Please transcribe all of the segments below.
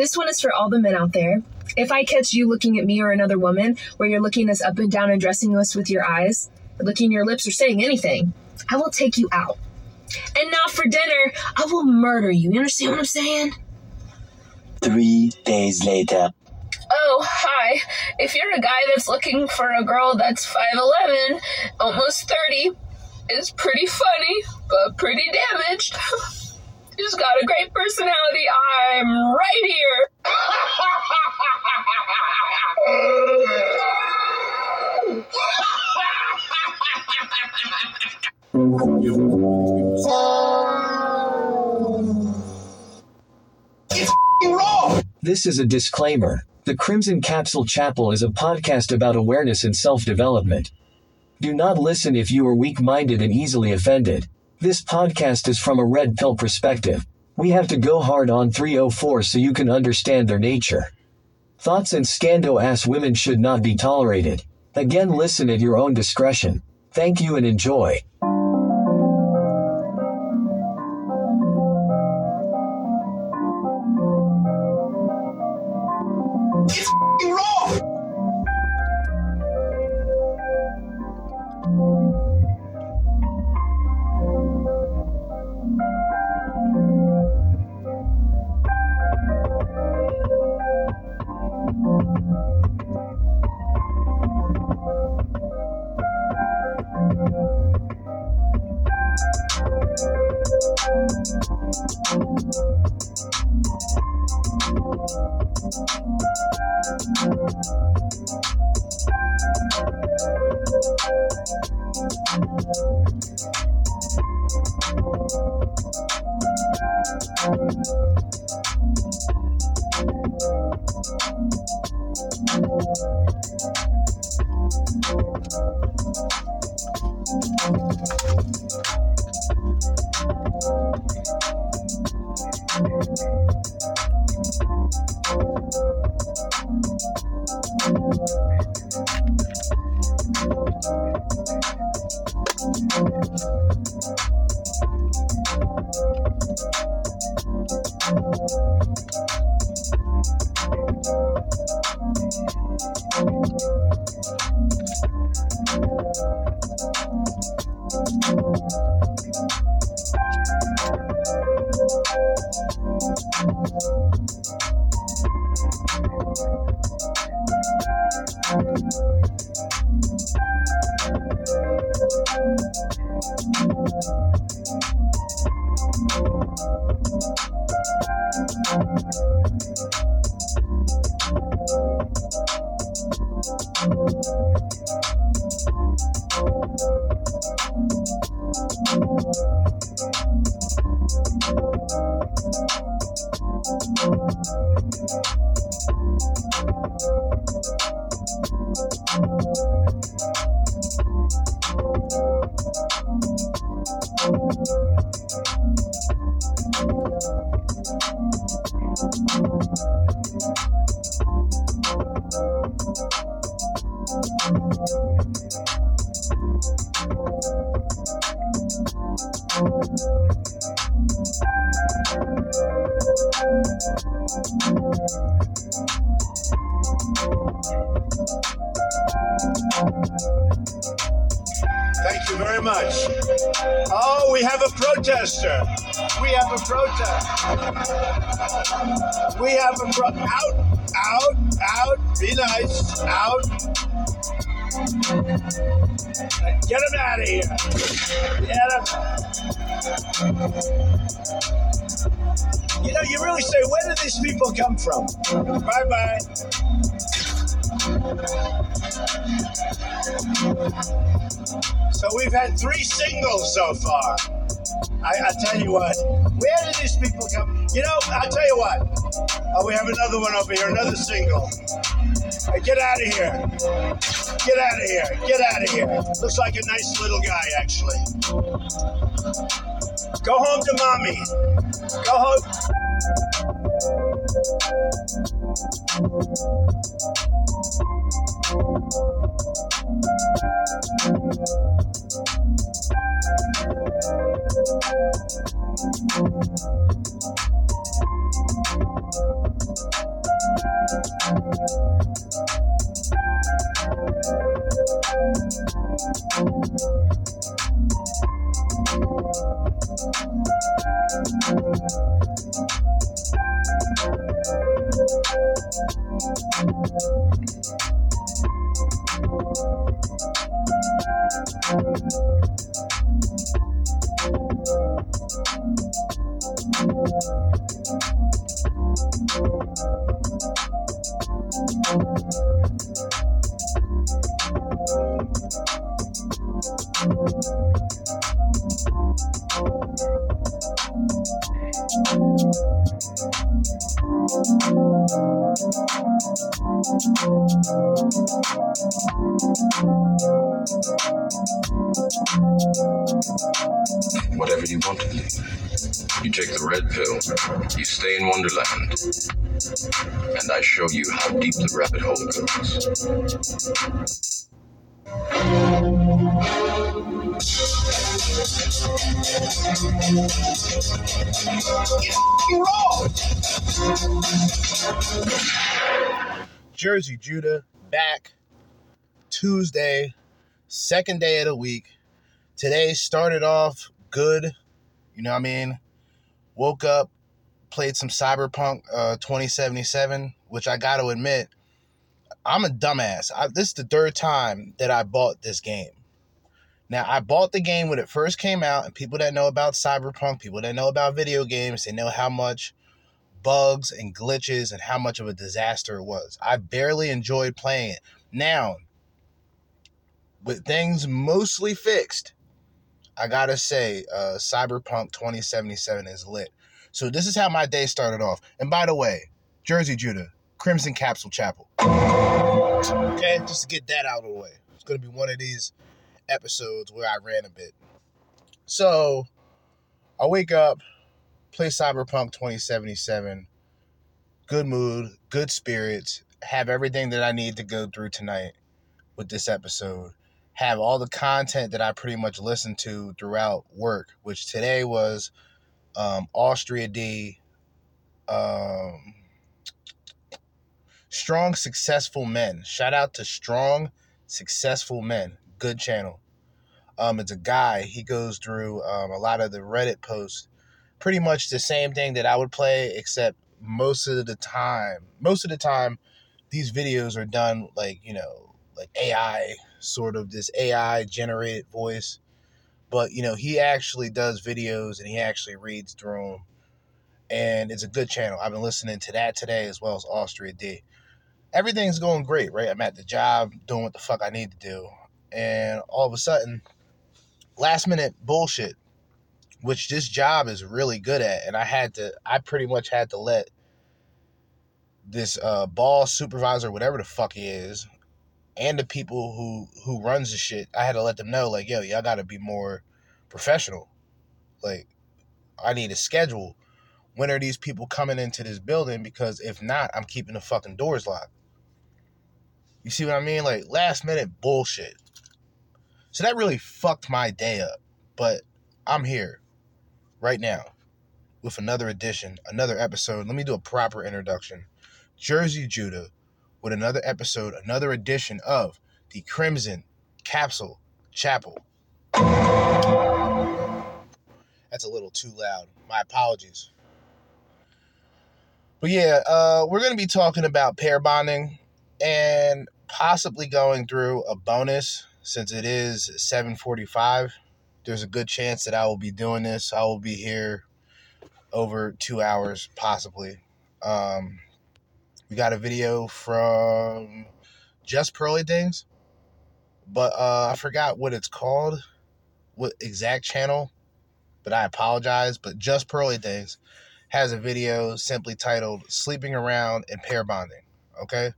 This one is for all the men out there. If I catch you looking at me or another woman where you're looking us up and down and addressing us with your eyes, licking your lips, or saying anything, I will take you out. And now for dinner, I will murder you. You understand what I'm saying? Three days later. Oh, hi. If you're a guy that's looking for a girl that's 5'11, almost 30, is pretty funny, but pretty damaged. She's got a great personality. I'm right here. This is a disclaimer. The Crimson Capsule Chapel is a podcast about awareness and self development. Do not listen if you are weak minded and easily offended. This podcast is from a red pill perspective. We have to go hard on 304 so you can understand their nature. Thoughts and scando ass women should not be tolerated. Again, listen at your own discretion. Thank you and enjoy. You know, you really say, where did these people come from? Bye bye. So we've had three singles so far. I, I tell you what, where did these people come? You know, I'll tell you what. Oh, we have another one over here, another single. Hey, get out of here. Get out of here. Get out of here. Looks like a nice little guy, actually. Go home to mommy. Go home. Show you how deep the rabbit hole goes. Jerzee Judah back Tuesday, second day of the week. Today started off good. You know what I mean? Woke up, played some Cyberpunk uh, 2077, which I got to admit, I'm a dumbass. I, this is the third time that I bought this game. Now, I bought the game when it first came out, and people that know about Cyberpunk, people that know about video games, they know how much bugs and glitches and how much of a disaster it was. I barely enjoyed playing it. Now, with things mostly fixed, I gotta say, uh, Cyberpunk 2077 is lit. So this is how my day started off. And by the way, Jerzee Judah, Crimson Capsule Chapel. Okay, just to get that out of the way. It's gonna be one of these episodes where I ran a bit. So I wake up, play Cyberpunk 2077, good mood, good spirits, have everything that I need to go through tonight with this episode. Have all the content that I pretty much listened to throughout work, which today was um, Austria D, um, Strong Successful Men. Shout out to Strong Successful Men. Good channel. Um, it's a guy. He goes through um, a lot of the Reddit posts. Pretty much the same thing that I would play, except most of the time, most of the time, these videos are done like, you know, like AI, sort of this AI generated voice. But, you know, he actually does videos and he actually reads through them. And it's a good channel. I've been listening to that today as well as Austria D. Everything's going great, right? I'm at the job doing what the fuck I need to do. And all of a sudden, last minute bullshit, which this job is really good at. And I had to, I pretty much had to let this uh, boss, supervisor, whatever the fuck he is, and the people who who runs the shit, I had to let them know, like, yo, y'all got to be more professional. Like, I need a schedule. When are these people coming into this building? Because if not, I'm keeping the fucking doors locked. You see what I mean? Like last minute bullshit. So that really fucked my day up. But I'm here right now with another edition, another episode. Let me do a proper introduction. Jerzee Judah with another episode, another edition of the Crimson Capsule Chapel. That's a little too loud. My apologies. But yeah, uh, we're going to be talking about pair bonding and possibly going through a bonus since it is 7:45. There's a good chance that I will be doing this. I will be here over 2 hours possibly. Um, we got a video from Just Pearly Things, but uh, I forgot what it's called, what exact channel, but I apologize. But Just Pearly Things has a video simply titled Sleeping Around and Pair Bonding. Okay.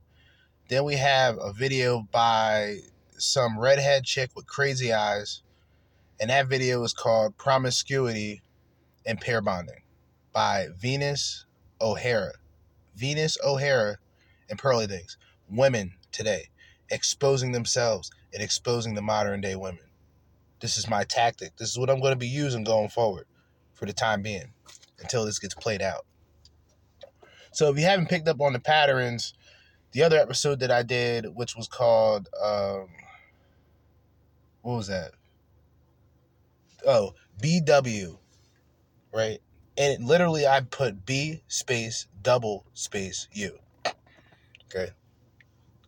Then we have a video by some redhead chick with crazy eyes, and that video is called Promiscuity and Pair Bonding by Venus O'Hara. Venus O'Hara and Pearly Things. Women today exposing themselves and exposing the modern day women. This is my tactic. This is what I'm going to be using going forward for the time being until this gets played out. So if you haven't picked up on the patterns, the other episode that I did, which was called um, what was that? Oh, BW, right? And it, literally, I put B space double space U. Okay,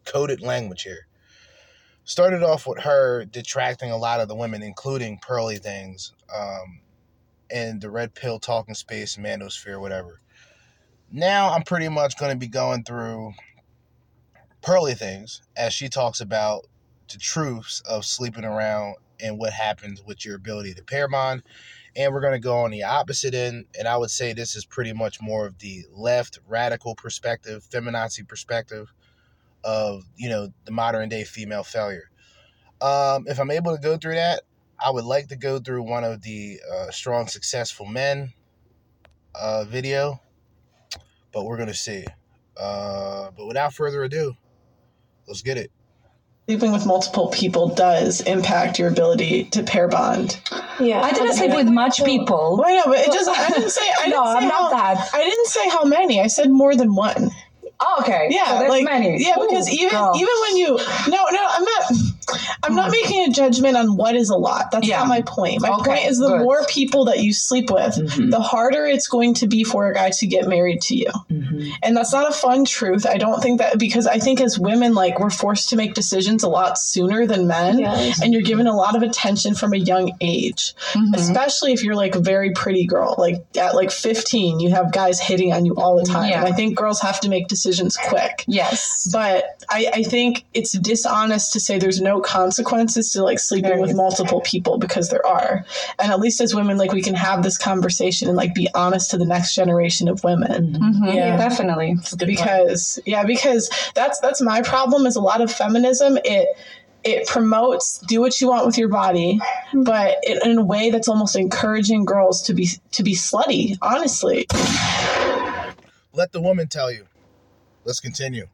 coded language here. Started off with her detracting a lot of the women, including Pearly Things, um, and the Red Pill Talking Space, Manosphere, whatever. Now I'm pretty much going to be going through Pearly Things as she talks about the truths of sleeping around and what happens with your ability to pair bond. and we're going to go on the opposite end. And I would say this is pretty much more of the left radical perspective, feminazi perspective of you know the modern day female failure. Um, if I'm able to go through that, I would like to go through one of the uh, strong successful men uh, video, but we're gonna see. Uh, but without further ado, let's get it. sleeping with multiple people does impact your ability to pair bond. Yeah. I didn't sleep with much people. Well, I know, but it doesn't. I didn't say. I didn't No, say I'm how, not that. I didn't say how many. I said more than one. Oh, okay. Yeah, so there's like many. yeah, because even girl. even when you no no, I'm not. I'm not making a judgment on what is a lot. That's Yeah. not my point. My Okay, point is the good. more people that you sleep with, Mhm. the harder it's going to be for a guy to get married to you. Mhm. And that's not a fun truth. I don't think that because I think as women, like we're forced to make decisions a lot sooner than men, Yes. and you're given a lot of attention from a young age. Mhm. Especially if you're like a very pretty girl, like at like 15, you have guys hitting on you all the time. Yeah. And I think girls have to make decisions quick. Yes. But I, I think it's dishonest to say there's no consequences to like sleeping There with is. multiple people because there are. And at least as women, like we can have this conversation and like be honest to the next generation of women. Mhm. Yeah. Definitely. Because yeah, because that's that's my problem is a lot of feminism. It it promotes do what you want with your body, but it, in a way that's almost encouraging girls to be to be slutty. Honestly, Let the woman tell you. Let's continue.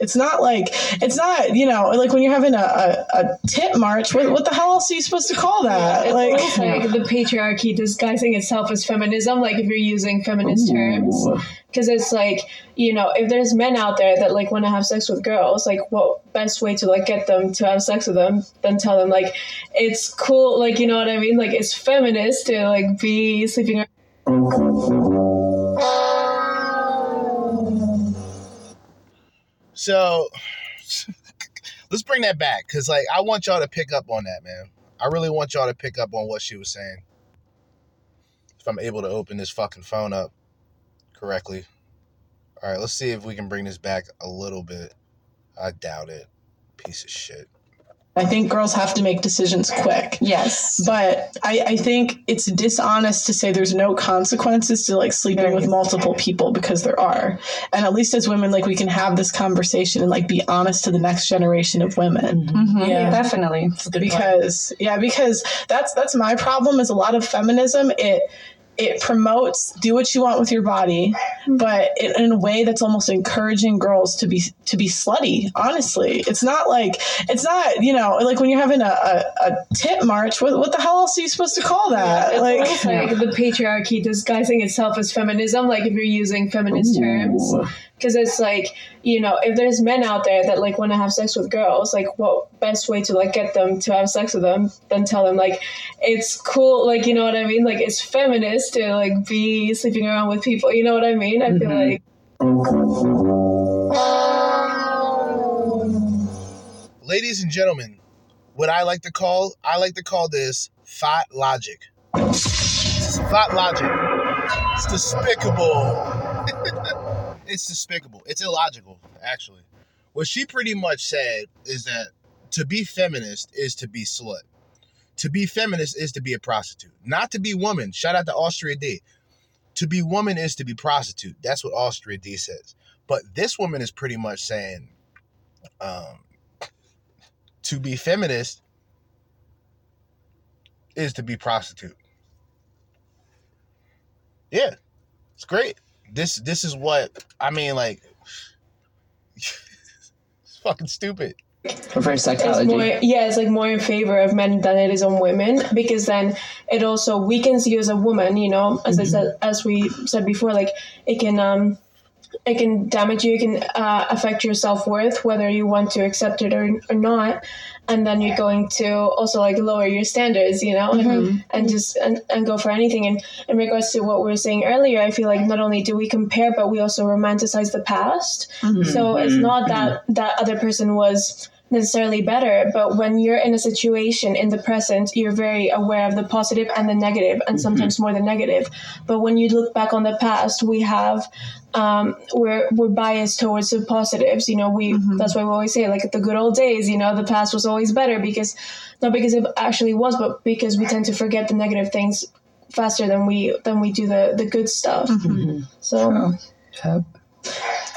It's not like it's not you know like when you're having a, a, a tit march. What, what the hell else are you supposed to call that? It's like almost like the patriarchy disguising itself as feminism, like if you're using feminist terms. Because it's like, you know, if there's men out there that like want to have sex with girls, like what best way to like get them to have sex with them than tell them like it's cool, like you know what I mean? Like it's feminist to like be sleeping So let's bring that back because, like, I want y'all to pick up on that, man. I really want y'all to pick up on what she was saying. If I'm able to open this fucking phone up correctly. All right, let's see if we can bring this back a little bit. I doubt it. Piece of shit. I think girls have to make decisions quick. Yes. But I, I think it's dishonest to say there's no consequences to like sleeping There with is. multiple people because there are. And at least as women, like we can have this conversation and like be honest to the next generation of women. Mhm. Yeah. Definitely. Because yeah, because that's that's my problem is a lot of feminism. It it promotes do what you want with your body, but it, in a way that's almost encouraging girls to be to be slutty. Honestly, it's not like it's not you know like when you're having a, a, a tit march. What, what the hell else are you supposed to call that? It's like like the patriarchy disguising itself as feminism, like if you're using feminist terms. Because it's like, you know, if there's men out there that like want to have sex with girls, like what best way to like get them to have sex with them than tell them like it's cool, like you know what I mean? Like it's feminist to like be sleeping around with people. You know what I mean? I feel mm-hmm. like Ladies and gentlemen, what I like to call, I like to call this thought logic. Thought logic. It's despicable. it's despicable. It's illogical, actually. What she pretty much said is that to be feminist is to be slut. To be feminist is to be a prostitute. Not to be woman. Shout out to Austria D. To be woman is to be prostitute. That's what Austria D says. But this woman is pretty much saying, um, to be feminist is to be prostitute. Yeah, it's great. This this is what I mean. Like, it's fucking stupid. Reverse it's psychology. more yeah it's like more in favor of men than it is on women because then it also weakens you as a woman you know? As I mm-hmm. said as we said before like it can um it can damage you it can uh, affect your self-worth whether you want to accept it or, or not. And then you're going to also like lower your standards you know? And, mm-hmm. and just and, and go for anything. And in regards to what we were saying earlier i feel like not only do we compare but we also romanticize the past. Mm-hmm. So it's not that that other person was necessarily better but when you're in a situation in the present you're very aware of the positive and the negative and mm-hmm. sometimes more the negative. But when you look back on the past we have um, we're we're biased towards the positives you know we mm-hmm. that's why we always say like the good old days you know the past was always better because not because it actually was but because we tend to forget the negative things faster than we than we do the the good stuff. Mm-hmm. So Yep.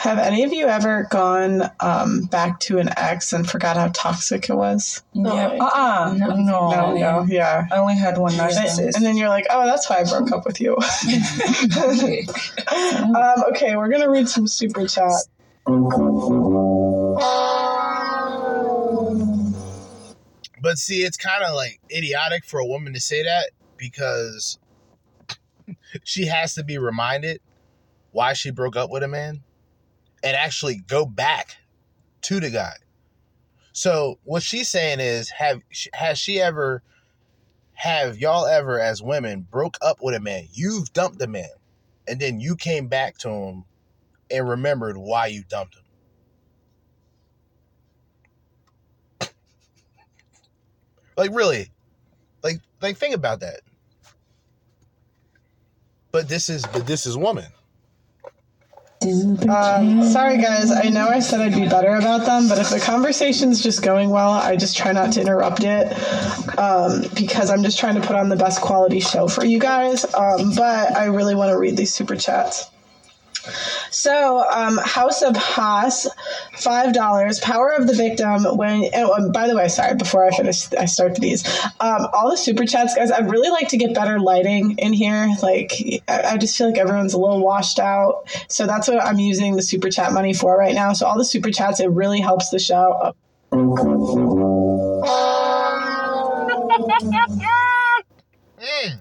Have any of you ever gone um, back to an ex and forgot how toxic it was? Yeah. No. Uh-uh. No. No, no, yeah. I only had one And, narcissist. and then you're like, oh, that's why I broke up with you. um, okay, we're gonna read some super chat. But see, it's kind of like idiotic for a woman to say that because she has to be reminded why she broke up with a man and actually go back to the guy. So what she's saying is, have has she ever, have y'all ever as women broke up with a man? You've dumped a man, and then you came back to him and remembered why you dumped him. Like really, like like think about that. But this is but this is woman. Um, sorry, guys. I know I said I'd be better about them, but if the conversation's just going well, I just try not to interrupt it um, because I'm just trying to put on the best quality show for you guys. Um, but I really want to read these super chats. So, um, House of Haas, five dollars. Power of the victim. When oh, um, by the way, sorry. Before I finish, I start these. Um, all the super chats, guys. I'd really like to get better lighting in here. Like, I, I just feel like everyone's a little washed out. So that's what I'm using the super chat money for right now. So all the super chats, it really helps the show. Mm.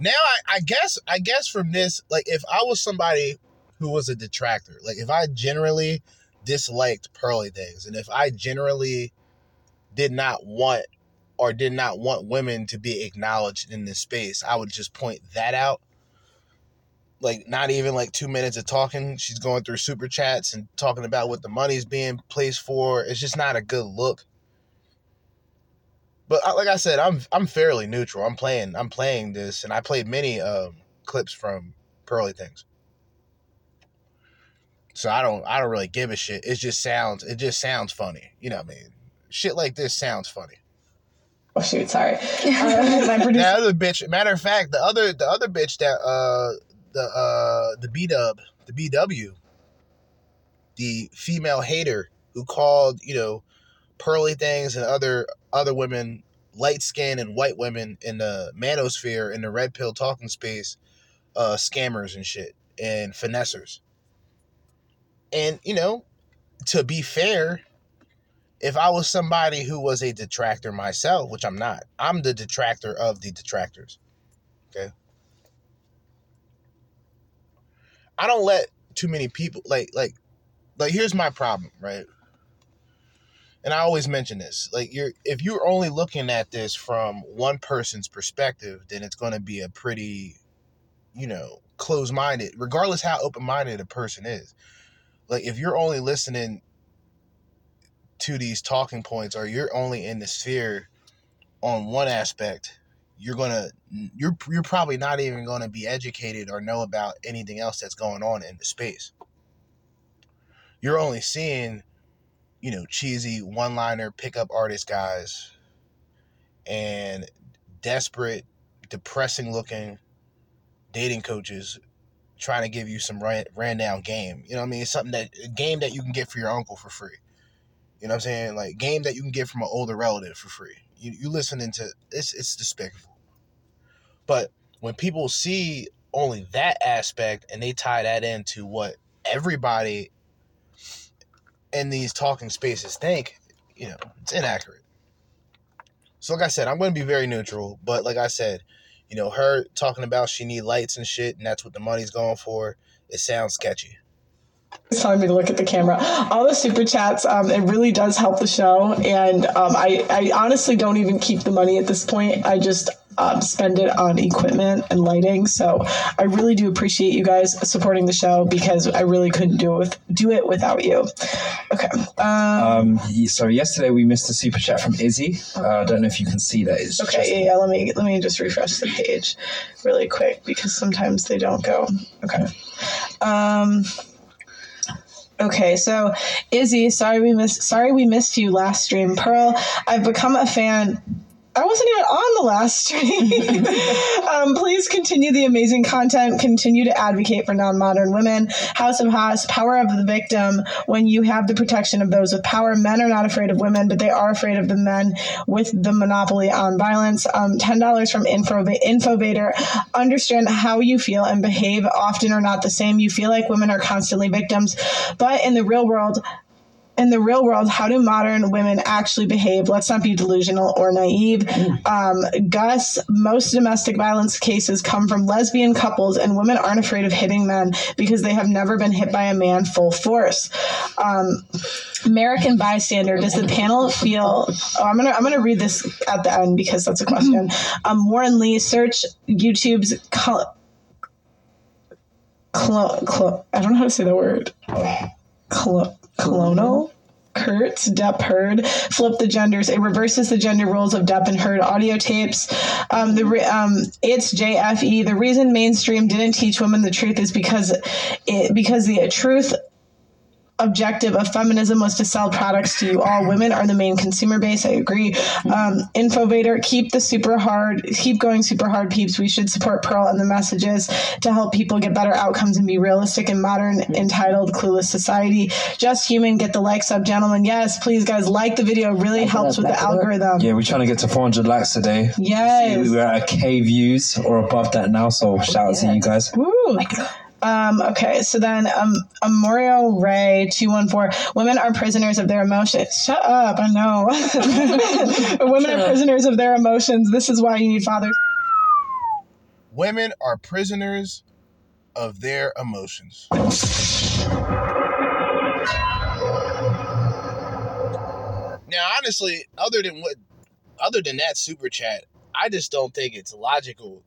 Now I, I guess I guess from this, like if I was somebody who was a detractor, like if I generally disliked pearly things, and if I generally did not want or did not want women to be acknowledged in this space, I would just point that out. Like not even like two minutes of talking, she's going through super chats and talking about what the money's being placed for. It's just not a good look. But like I said, I'm I'm fairly neutral. I'm playing I'm playing this, and I played many um, clips from Pearly Things. So I don't I don't really give a shit. It just sounds it just sounds funny. You know what I mean? Shit like this sounds funny. Oh shoot, sorry. Uh, producer. The other bitch. Matter of fact, the other the other bitch that uh the uh the B Dub the BW, the female hater who called you know pearly things and other other women light skin and white women in the manosphere in the red pill talking space uh scammers and shit and finessers. And you know to be fair if i was somebody who was a detractor myself which i'm not i'm the detractor of the detractors okay? I don't let too many people like like like here's my problem right and I always mention this, like you're if you're only looking at this from one person's perspective, then it's going to be a pretty, you know, closed-minded, regardless how open-minded a person is. Like if you're only listening to these talking points or you're only in the sphere on one aspect, you're going to you're you're probably not even going to be educated or know about anything else that's going on in the space. You're only seeing you know, cheesy one liner pickup artist guys and desperate, depressing looking dating coaches trying to give you some ran, ran down game. You know what I mean? It's something that, game that you can get for your uncle for free. You know what I'm saying? Like, game that you can get from an older relative for free. You, you listening to, it's, it's despicable. But when people see only that aspect and they tie that into what everybody in these talking spaces think, you know, it's inaccurate. So like I said, I'm going to be very neutral, but like I said, you know, her talking about she need lights and shit, and that's what the money's going for. It sounds sketchy. It's telling me to look at the camera. All the super chats, um, it really does help the show. And um, I, I honestly don't even keep the money at this point. I just um, spend it on equipment and lighting. So I really do appreciate you guys supporting the show because I really couldn't do it with do it without you. Okay. Um, Um, so yesterday we missed a super chat from Izzy. Uh, I don't know if you can see that. It's okay. Yeah, yeah. Let me let me just refresh the page really quick because sometimes they don't go. Okay. Um. Okay, so Izzy, sorry we missed sorry we missed you last stream. Pearl, I've become a fan I wasn't even on the last stream. um, please continue the amazing content. Continue to advocate for non modern women. House of Haas, power of the victim. When you have the protection of those with power, men are not afraid of women, but they are afraid of the men with the monopoly on violence. Um, $10 from Info, Infovator. Understand how you feel and behave often are not the same. You feel like women are constantly victims, but in the real world, in the real world, how do modern women actually behave? Let's not be delusional or naive. Um, Gus, most domestic violence cases come from lesbian couples, and women aren't afraid of hitting men because they have never been hit by a man full force. Um, American bystander, does the panel feel? Oh, I'm gonna I'm gonna read this at the end because that's a question. Um, Warren Lee, search YouTube's. Col- clo- clo- I don't know how to say the word. Clo- clonal. Kurtz, Depp Heard, flip the genders. It reverses the gender roles of Depp and Heard audio tapes. Um, the re- um, it's JFE. The reason mainstream didn't teach women the truth is because it because the truth objective of feminism was to sell products to you all. Women are the main consumer base. I agree. Um, Infovator, keep the super hard, keep going super hard, peeps. We should support Pearl and the messages to help people get better outcomes and be realistic in modern, entitled, clueless society. Just human, get the likes up, gentlemen. Yes, please, guys, like the video. It really helps with the algorithm. Yeah, we're trying to get to 400 likes today. Yes. We're at a K views or above that now, so shout out to you guys. Woo. Um, okay, so then um, Amorio Ray two one four. Women are prisoners of their emotions. Shut up! I know. Women are prisoners of their emotions. This is why you need fathers. Women are prisoners of their emotions. Now, honestly, other than what, other than that super chat, I just don't think it's logical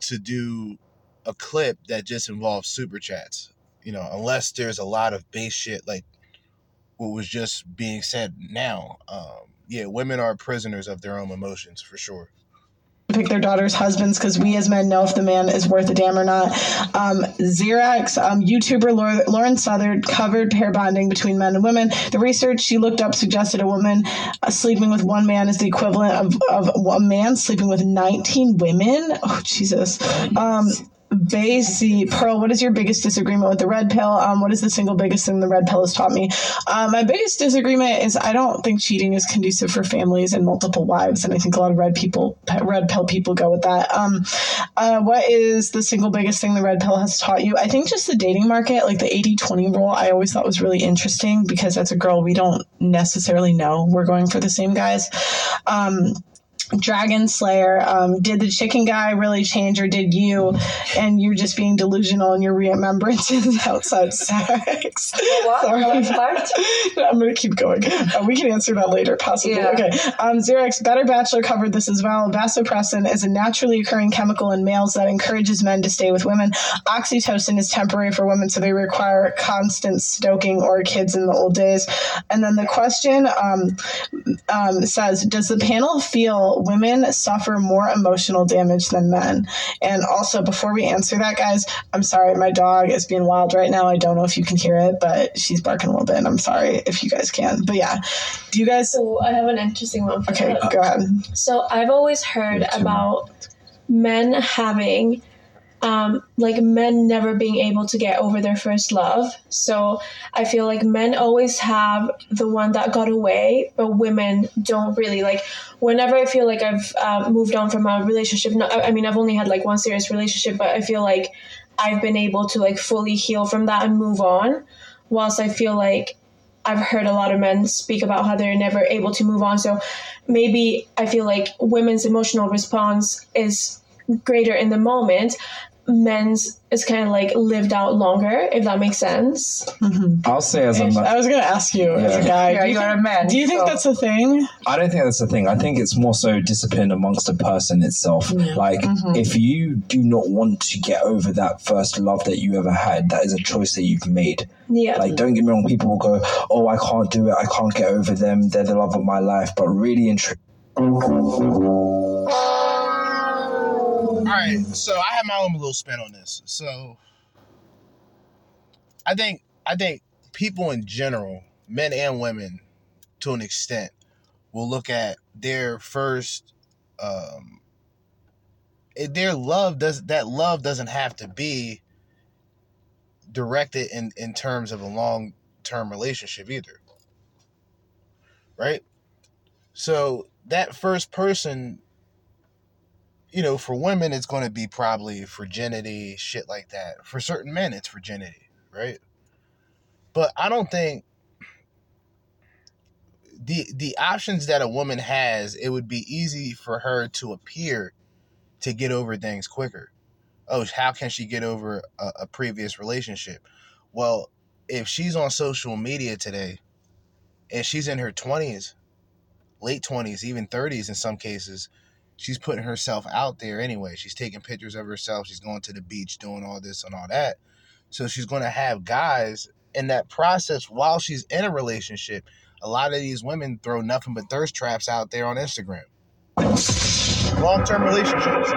to do a clip that just involves super chats. You know, unless there's a lot of base shit like what was just being said now. Um, yeah, women are prisoners of their own emotions for sure. pick their daughters' husbands because we as men know if the man is worth a damn or not. Um, Xerox, um, YouTuber Laura, Lauren Southern covered pair bonding between men and women. The research she looked up suggested a woman uh, sleeping with one man is the equivalent of, of a man sleeping with 19 women. Oh, Jesus. Um, Basie, Pearl, what is your biggest disagreement with the red pill? Um, what is the single biggest thing the red pill has taught me? Uh, my biggest disagreement is I don't think cheating is conducive for families and multiple wives, and I think a lot of red people, red pill people, go with that. Um, uh, what is the single biggest thing the red pill has taught you? I think just the dating market, like the 80-20 rule. I always thought was really interesting because as a girl, we don't necessarily know we're going for the same guys. Um, Dragon Slayer, um, did the chicken guy really change, or did you, and you're just being delusional in your remembrances outside sex? What? Sorry. Last I'm gonna keep going. Uh, we can answer that later, possibly. Yeah. Okay. Um, Xerox Better Bachelor covered this as well. Vasopressin is a naturally occurring chemical in males that encourages men to stay with women. Oxytocin is temporary for women, so they require constant stoking or kids in the old days. And then the question um, um, says, does the panel feel women suffer more emotional damage than men? And also, before we answer that, guys, I'm sorry, my dog is being wild right now. I don't know if you can hear it, but she's barking a little bit. And I'm sorry if you guys can. But yeah, do you guys? So I have an interesting one. For Okay, that. go ahead. So I've always heard about men having um, like men never being able to get over their first love. So I feel like men always have the one that got away, but women don't really. Like whenever I feel like I've uh, moved on from a relationship, no, I I mean I've only had like one serious relationship, but I feel like I've been able to like fully heal from that and move on. Whilst I feel like I've heard a lot of men speak about how they're never able to move on. So maybe I feel like women's emotional response is greater in the moment. Men's is kind of like lived out longer, if that makes sense. Mm-hmm. I'll say as a man, I was gonna ask you as a guy. Yeah, do you, you are think, a man. do you think so- that's a thing? I don't think that's the thing. I think it's more so discipline amongst a person itself. Like, mm-hmm. if you do not want to get over that first love that you ever had, that is a choice that you've made. Yeah. Like, don't get me wrong, people will go, Oh, I can't do it. I can't get over them. They're the love of my life. But really and truly, All right, so I have my own little spin on this. So I think I think people in general, men and women, to an extent, will look at their first um their love does that love doesn't have to be directed in in terms of a long term relationship either. Right? So that first person you know for women it's going to be probably virginity shit like that. For certain men it's virginity right? But i don't think the the options that a woman has it would be easy for her to appear to get over things quicker. Oh how can she get over a, a previous relationship? Well if she's on social media today and she's in her 20s late 20s even 30s in some cases she's putting herself out there anyway she's taking pictures of herself she's going to the beach doing all this and all that so she's going to have guys in that process while she's in a relationship a lot of these women throw nothing but thirst traps out there on Instagram. Long term relationships.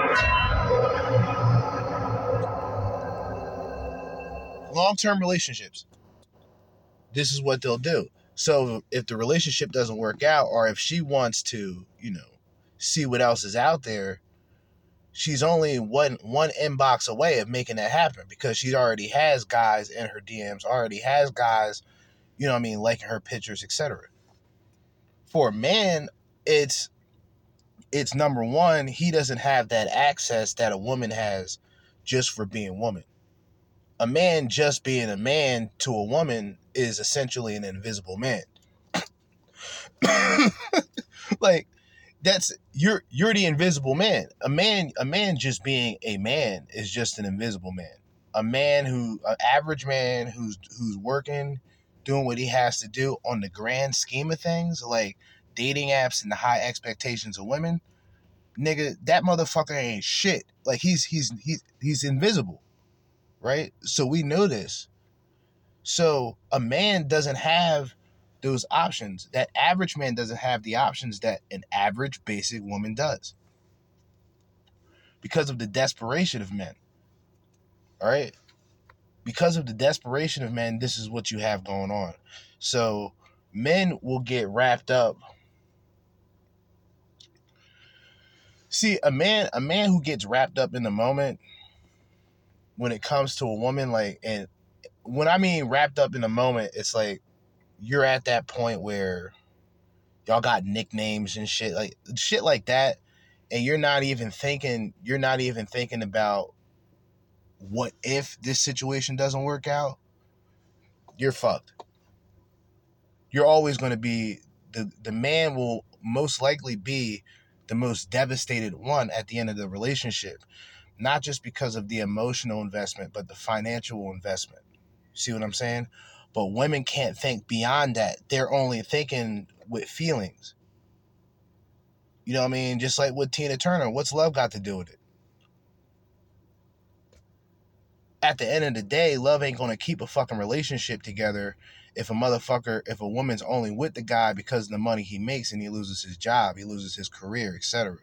Long term relationships. This is what they'll do. So if the relationship doesn't work out, or if she wants to, you know, see what else is out there, she's only one one inbox away of making that happen because she already has guys in her DMs, already has guys you know what I mean, liking her pictures, etc. For a man, it's it's number one, he doesn't have that access that a woman has just for being woman. A man just being a man to a woman is essentially an invisible man. like that's you're you're the invisible man. A man a man just being a man is just an invisible man. A man who an average man who's who's working doing what he has to do on the grand scheme of things, like dating apps and the high expectations of women, nigga, that motherfucker ain't shit. Like he's he's he's he's invisible. Right? So we know this. So a man doesn't have those options. That average man doesn't have the options that an average basic woman does. Because of the desperation of men. All right? because of the desperation of men, this is what you have going on. So men will get wrapped up. See, a man, a man who gets wrapped up in the moment when it comes to a woman, like, and when I mean wrapped up in the moment, it's like you're at that point where y'all got nicknames and shit, like shit like that, and you're not even thinking, you're not even thinking about what if this situation doesn't work out, you're fucked. You're always going to be the the man will most likely be the most devastated one at the end of the relationship, not just because of the emotional investment, but the financial investment. See what I'm saying? But women can't think beyond that. They're only thinking with feelings. You know what I mean? Just like with Tina Turner, what's love got to do with it? at the end of the day, love ain't gonna keep a fucking relationship together if a motherfucker, if a woman's only with the guy because of the money he makes and he loses his job, he loses his career, etc.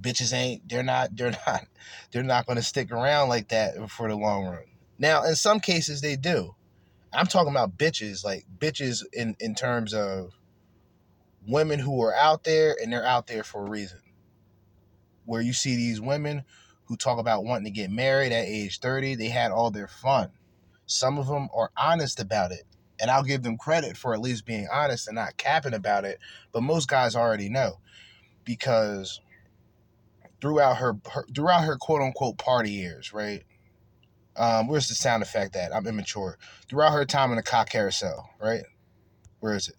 Bitches ain't, they're not, they're not, they're not gonna stick around like that for the long run. Now, in some cases, they do. I'm talking about bitches, like bitches in in terms of women who are out there and they're out there for a reason. Where you see these women who talk about wanting to get married at age 30, they had all their fun. Some of them are honest about it. And I'll give them credit for at least being honest and not capping about it. But most guys already know because throughout her, her throughout her quote unquote party years, right? Um, where's the sound effect that I'm immature. Throughout her time in the cock carousel, right? Where is it?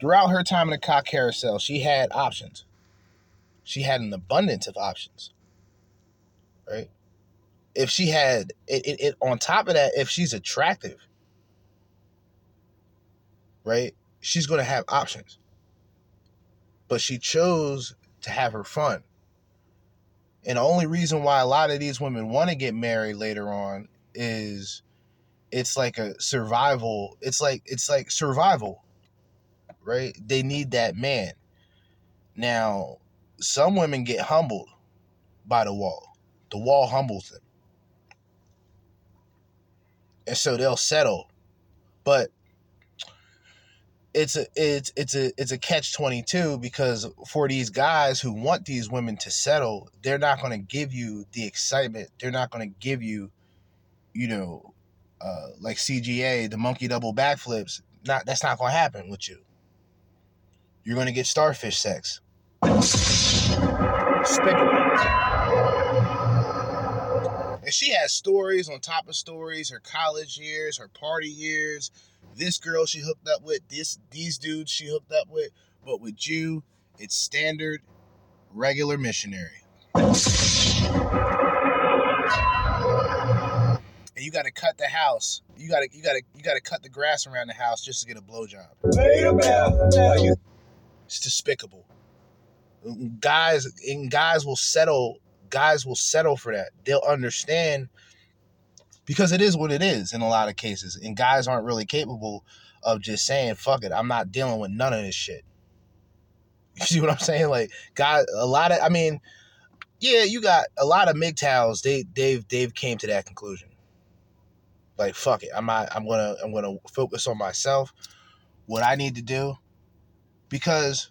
Throughout her time in the cock carousel, she had options she had an abundance of options right if she had it, it, it, on top of that if she's attractive right she's to have options but she chose to have her fun and the only reason why a lot of these women want to get married later on is it's like a survival it's like it's like survival right they need that man now some women get humbled by the wall. The wall humbles them. And so they'll settle. But it's a it's it's a it's a catch 22 because for these guys who want these women to settle they're not going to give you the excitement. They're not going to give you you know uh like cga the monkey double backflips. Not that's not going to happen with you. You're going to get starfish sex. And she has stories on top of stories her college years her party years this girl she hooked up with, this these dudes she hooked up with, but with you, it's standard, regular missionary. And you gotta cut the house. You gotta you gotta you gotta cut the grass around the house just to get a blowjob. It's despicable. Guys and guys will settle guys will settle for that. They'll understand because it is what it is in a lot of cases. And guys aren't really capable of just saying, fuck it, I'm not dealing with none of this shit. You see what I'm saying? Like, God, a lot of, I mean, yeah, you got a lot of MGTOWs, they, they've, they've came to that conclusion. Like, fuck it, I'm not, I'm gonna, I'm gonna focus on myself, what I need to do, because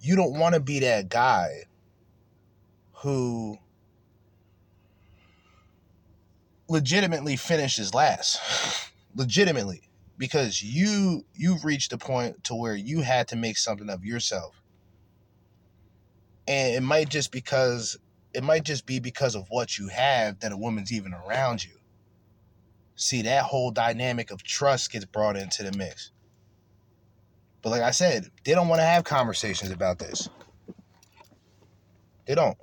you don't want to be that guy who legitimately finishes last. Legitimately. Because you you've reached a point to where you had to make something of yourself. And it might just because it might just be because of what you have that a woman's even around you. See that whole dynamic of trust gets brought into the mix. But like i said they don't want to have conversations about this. They don't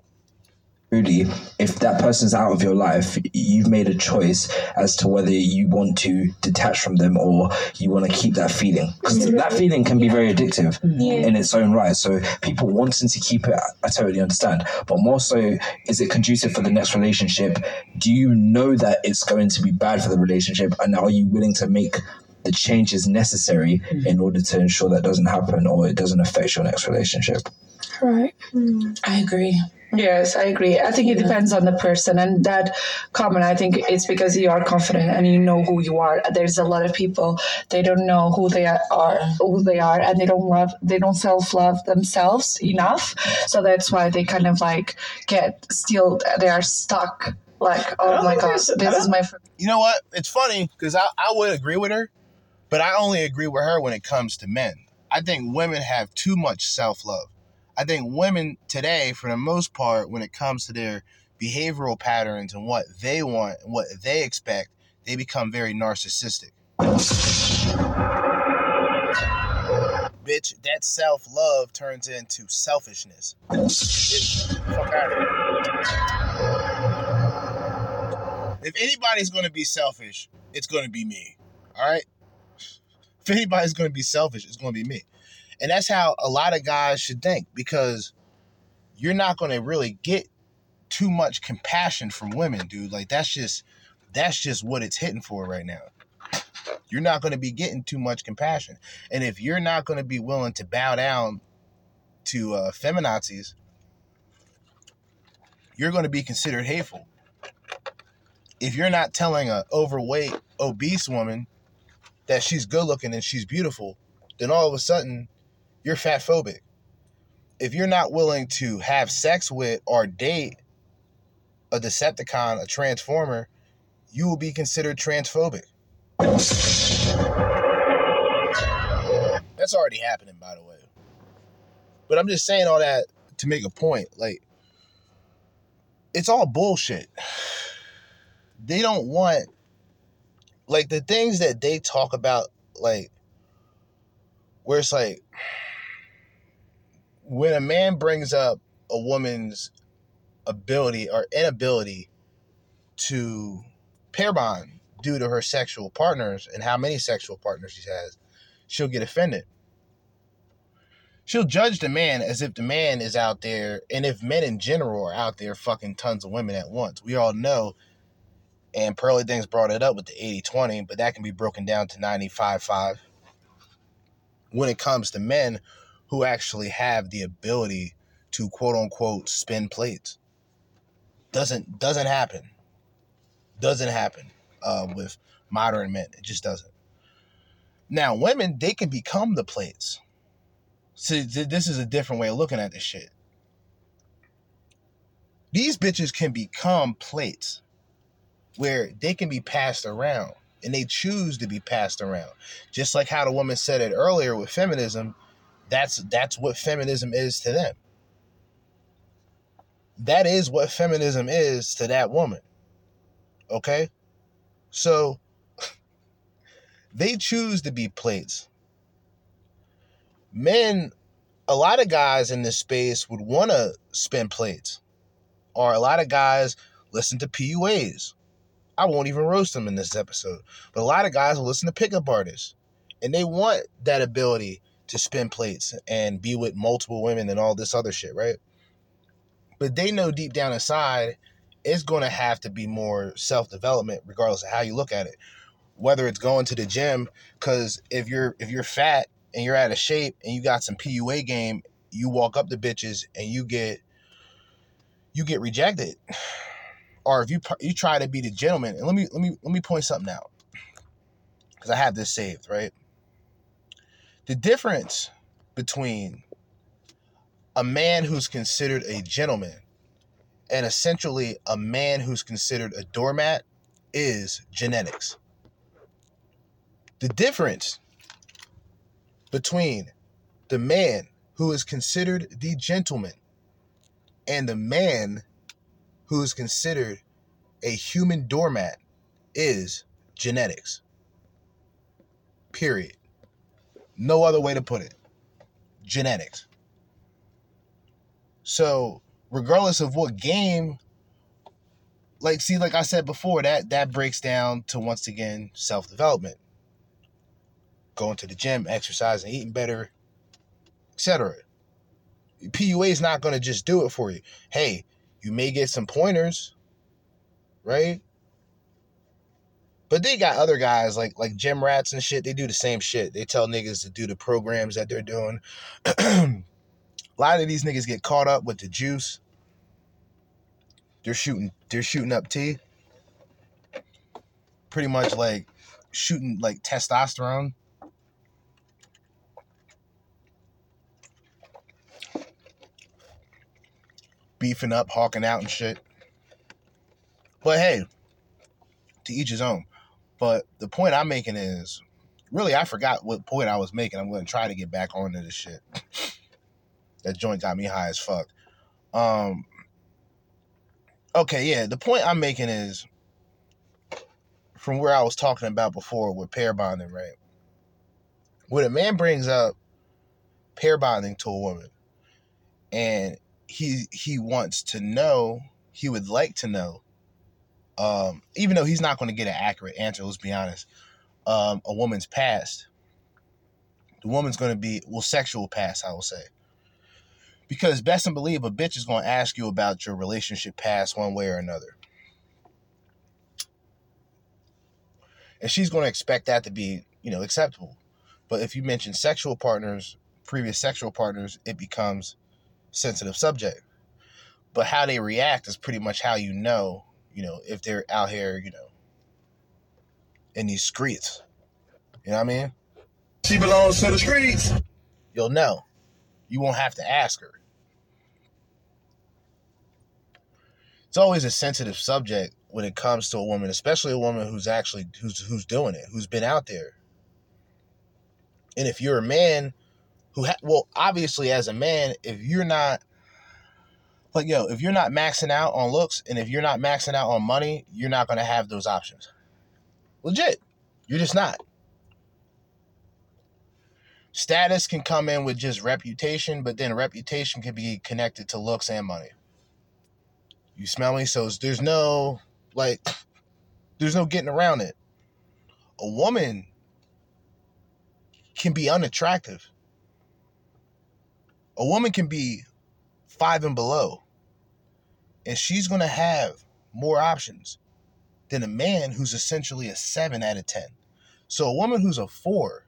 truly, if that person's out of your life, you've made a choice as to whether you want to detach from them or you want to keep that feeling. Because mm-hmm. that feeling can be very addictive mm-hmm. Yeah. in its own right. So people wanting to keep it, I totally understand. But more so, is it conducive for the next relationship? Do you know that it's going to be bad for the relationship? And are you willing to make the changes necessary mm-hmm. in order to ensure that doesn't happen or it doesn't affect your next relationship? Right. Mm. I agree. Yes, I agree. I think it depends on the person, and that comment. I think it's because you are confident and you know who you are. There's a lot of people they don't know who they are, who they are, and they don't love, they don't self love themselves enough. So that's why they kind of like get still. They are stuck. Like, oh my gosh, this is my. Fr- you know what? It's funny because I, I would agree with her, but I only agree with her when it comes to men. I think women have too much self love. I think women today, for the most part, when it comes to their behavioral patterns and what they want and what they expect, they become very narcissistic. Bitch, that self love turns into selfishness. Fuck out of here. If anybody's to be selfish, it's to be me. All right? If anybody's to be selfish, it's to be me. And that's how a lot of guys should think because you're not going to really get too much compassion from women, dude. Like that's just that's just what it's hitting for right now. You're not going to be getting too much compassion. And if you're not going to be willing to bow down to uh, feminazis, you're going to be considered hateful. If you're not telling a overweight, obese woman that she's good looking and she's beautiful, then all of a sudden you're fat phobic. If you're not willing to have sex with or date a Decepticon, a Transformer, you will be considered transphobic. That's already happening, by the way. But I'm just saying all that to make a point. Like, it's all bullshit. They don't want, like, the things that they talk about, like, where it's like, when a man brings up a woman's ability or inability to pair bond due to her sexual partners and how many sexual partners she has, she'll get offended. She'll judge the man as if the man is out there, and if men in general are out there fucking tons of women at once. We all know, and Pearly Things brought it up with the 80 20, but that can be broken down to 95 5 when it comes to men who actually have the ability to quote unquote spin plates. Doesn't doesn't happen. Doesn't happen uh, with modern men. It just doesn't. Now, women, they can become the plates. So th- this is a different way of looking at this shit. These bitches can become plates where they can be passed around and they choose to be passed around. Just like how the woman said it earlier with feminism, that's that's what feminism is to them. That is what feminism is to that woman. Okay? So they choose to be plates. Men, a lot of guys in this space would want to spin plates. Or a lot of guys listen to PUAs. I won't even roast them in this episode. But a lot of guys will listen to pickup artists. And they want that ability to spin plates and be with multiple women and all this other shit, right? But they know deep down inside it's going to have to be more self development, regardless of how you look at it. Whether it's going to the gym, because if you're if you're fat and you're out of shape and you got some PUA game, you walk up to bitches and you get you get rejected. Or if you you try to be the gentleman, and let me let me let me point something out, because I have this saved right. The difference between a man who's considered a gentleman and essentially a man who's considered a doormat is genetics. The difference between the man who is considered the gentleman and the man who is considered a human doormat is genetics. Period. No other way to put it. Genetics. So, regardless of what game, like see, like I said before, that that breaks down to once again self-development. Going to the gym, exercising, eating better, etc. PUA is not going to just do it for you. Hey, you may get some pointers, right? But they got other guys like like gym rats and shit. They do the same shit. They tell niggas to do the programs that they're doing. A lot of these niggas get caught up with the juice. They're shooting. They're shooting up T. Pretty much like shooting like testosterone. Beefing up, hawking out and shit. But hey, to each his own. But the point I'm making is really, I forgot what point I was making. I'm going to try to get back onto this shit. that joint got me high as fuck. Um, okay, yeah, the point I'm making is from where I was talking about before with pair bonding, right? When a man brings up pair bonding to a woman and he he wants to know, he would like to know um, even though he's not going to get an accurate answer, let's be honest, um, a woman's past, the woman's going to be, well, sexual past, I will say. Because best and believe a bitch is going to ask you about your relationship past one way or another. And she's going to expect that to be, you know, acceptable. But if you mention sexual partners, previous sexual partners, it becomes sensitive subject. But how they react is pretty much how you know you know, if they're out here, you know, in these streets. You know what I mean? She belongs to the streets. You'll know. You won't have to ask her. It's always a sensitive subject when it comes to a woman, especially a woman who's actually who's who's doing it, who's been out there. And if you're a man who ha- well, obviously as a man, if you're not but yo, if you're not maxing out on looks and if you're not maxing out on money, you're not going to have those options. Legit. You're just not. Status can come in with just reputation, but then reputation can be connected to looks and money. You smell me? So there's no, like, there's no getting around it. A woman can be unattractive. A woman can be five and below and she's going to have more options than a man who's essentially a 7 out of 10. So a woman who's a 4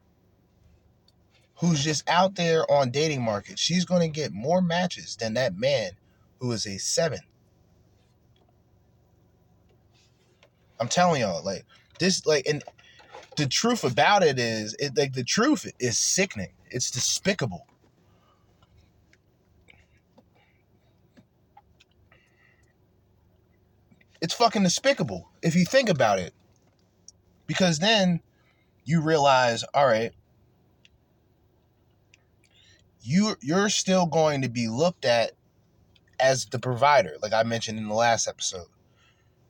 who's just out there on dating market, she's going to get more matches than that man who is a 7. I'm telling y'all like this like and the truth about it is, it like the truth is sickening. It's despicable. It's fucking despicable if you think about it. Because then you realize, all right, you you're still going to be looked at as the provider, like I mentioned in the last episode.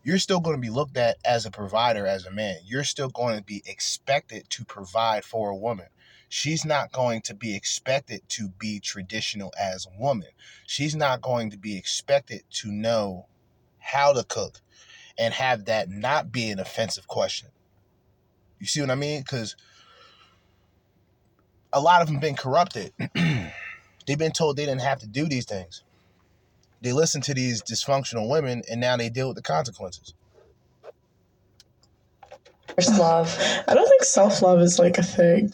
You're still going to be looked at as a provider as a man. You're still going to be expected to provide for a woman. She's not going to be expected to be traditional as a woman. She's not going to be expected to know how to cook and have that not be an offensive question. You see what I mean? Because a lot of them been corrupted. They've been told they didn't have to do these things. They listen to these dysfunctional women and now they deal with the consequences. Self love. I don't think self love is like a thing.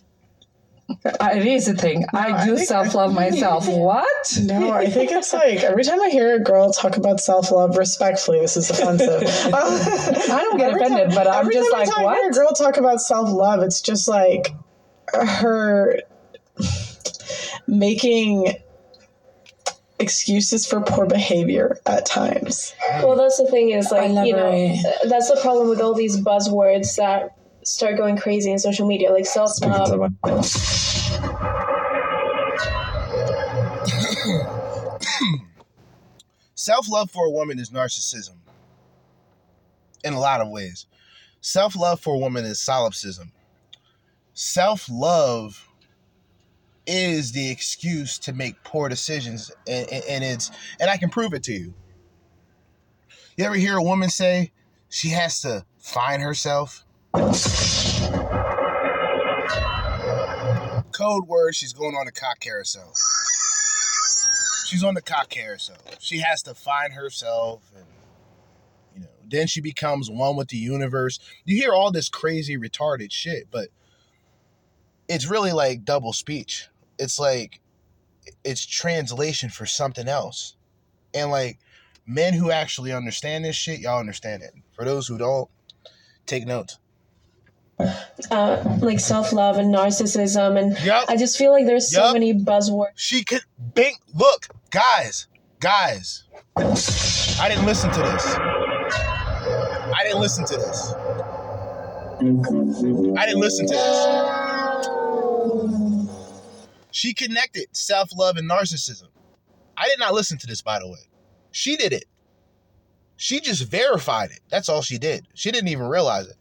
It is a thing. I do self love myself. What? No, I think it's like every time I hear a girl talk about self love, respectfully, this is offensive. I don't get offended, but I'm every just time like, I hear a girl talk about self love, it's just like her making excuses for poor behavior at times. Well, that's the thing is like you know that's the problem with all these buzzwords that start going crazy in social media, like self love. Self love for a woman is narcissism in a lot of ways. Self love for a woman is solipsism. Self love is the excuse to make poor decisions, and, and, and it's and I can prove it to you. You ever hear a woman say she has to find herself? Code word: She's going on a cock carousel. She's on the cock carousel. She has to find herself and you know, then she becomes one with the universe. You hear all this crazy retarded shit, but it's really like double speech. It's like it's translation for something else. And like men who actually understand this shit, y'all understand it. For those who don't, take notes. Uh, like self love and narcissism, and I just feel like there's so many buzzwords. She could bink. Look, guys, guys. I didn't listen to this. I didn't listen to this. I didn't listen to this. She connected self love and narcissism. I did not listen to this, by the way. She did it. She just verified it. That's all she did. She didn't even realize it.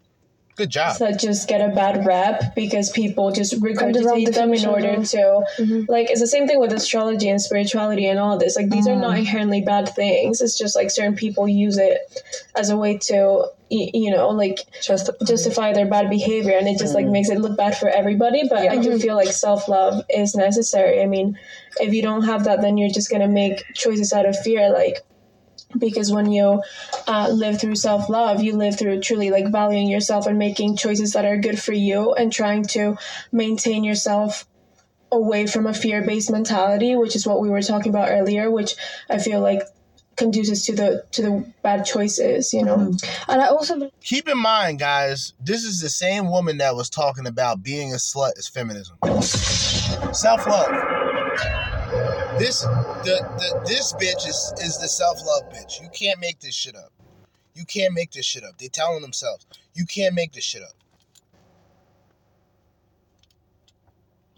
Good job. that just get a bad rep because people just the wrong regurgitate them in definition order of- to mm-hmm. like it's the same thing with astrology and spirituality and all this. Like these are not mm. inherently bad things. It's just like certain people use it as a way to you know like justify. their bad behavior and it just like mm-hmm. makes it look bad for everybody. But i do mm-hmm. feel like self-love is necessary. I mean if you don't have that then you're just gonna make choices out of fear. Like because when you uh, live through self-love you live through truly like valuing yourself and making choices that are good for you and trying to maintain yourself away from a fear-based mentality which is what we were talking about earlier which i feel like conduces to the to the bad choices you know And I also keep in mind, guys, this is the same woman that was talking about being a slut is feminism. Self love. This the, the this bitch is is the self love bitch. You can't make this shit up. You can't make this shit up. They telling themselves you can't make this shit up.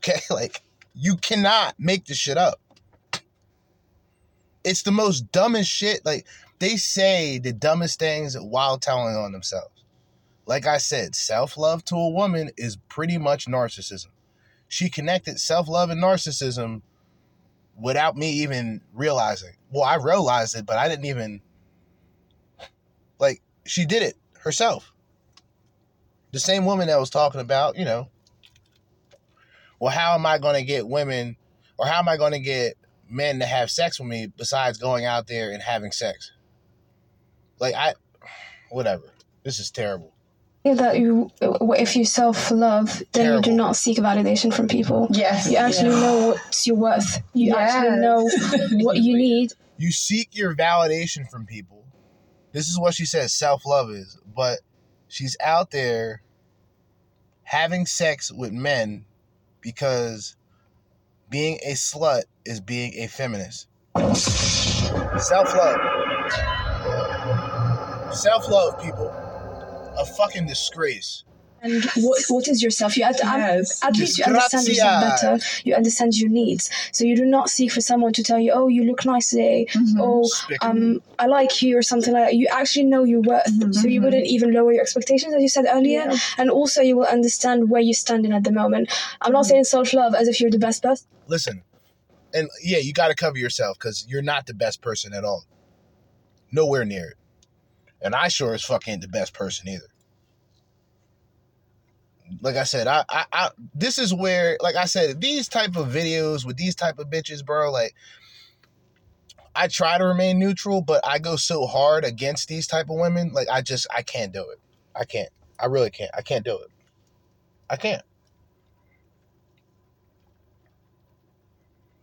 Okay, like you cannot make this shit up. It's the most dumbest shit. Like they say the dumbest things while telling on themselves. Like I said, self love to a woman is pretty much narcissism. She connected self love and narcissism without me even realizing. Well, I realized it, but I didn't even. Like, she did it herself. The same woman that was talking about, you know, well, how am I going to get women or how am I going to get men to have sex with me besides going out there and having sex? Like, I, whatever. This is terrible. That you if you self-love then you do not seek validation from people yes you actually Yeah. know what's your worth you actually know what you need You seek your validation from people. This is what she says self love is, but she's out there having sex with men because being a slut is being a feminist. Self love. Self love, people. A fucking disgrace. And what, what is yourself? You at, Yes. at least you understand yourself better. You understand your needs. So you do not seek for someone to tell you, "Oh, you look nice today," mm-hmm. or Despicable. um, "I like you," or something like that. You actually know your worth, mm-hmm, so you mm-hmm. wouldn't even lower your expectations, as you said earlier. And also, you will understand where you're standing at the moment. I'm not saying self love as if you're the best person. Listen, and yeah, you got to cover yourself because you're not the best person at all. Nowhere near it. And I sure as fuck ain't the best person either. Like I said, I, I, I, this is where, like I said, these type of videos with these type of bitches, bro, like, I try to remain neutral, but I go so hard against these type of women, like I just, I can't do it. I can't. I really can't. I can't do it. I can't.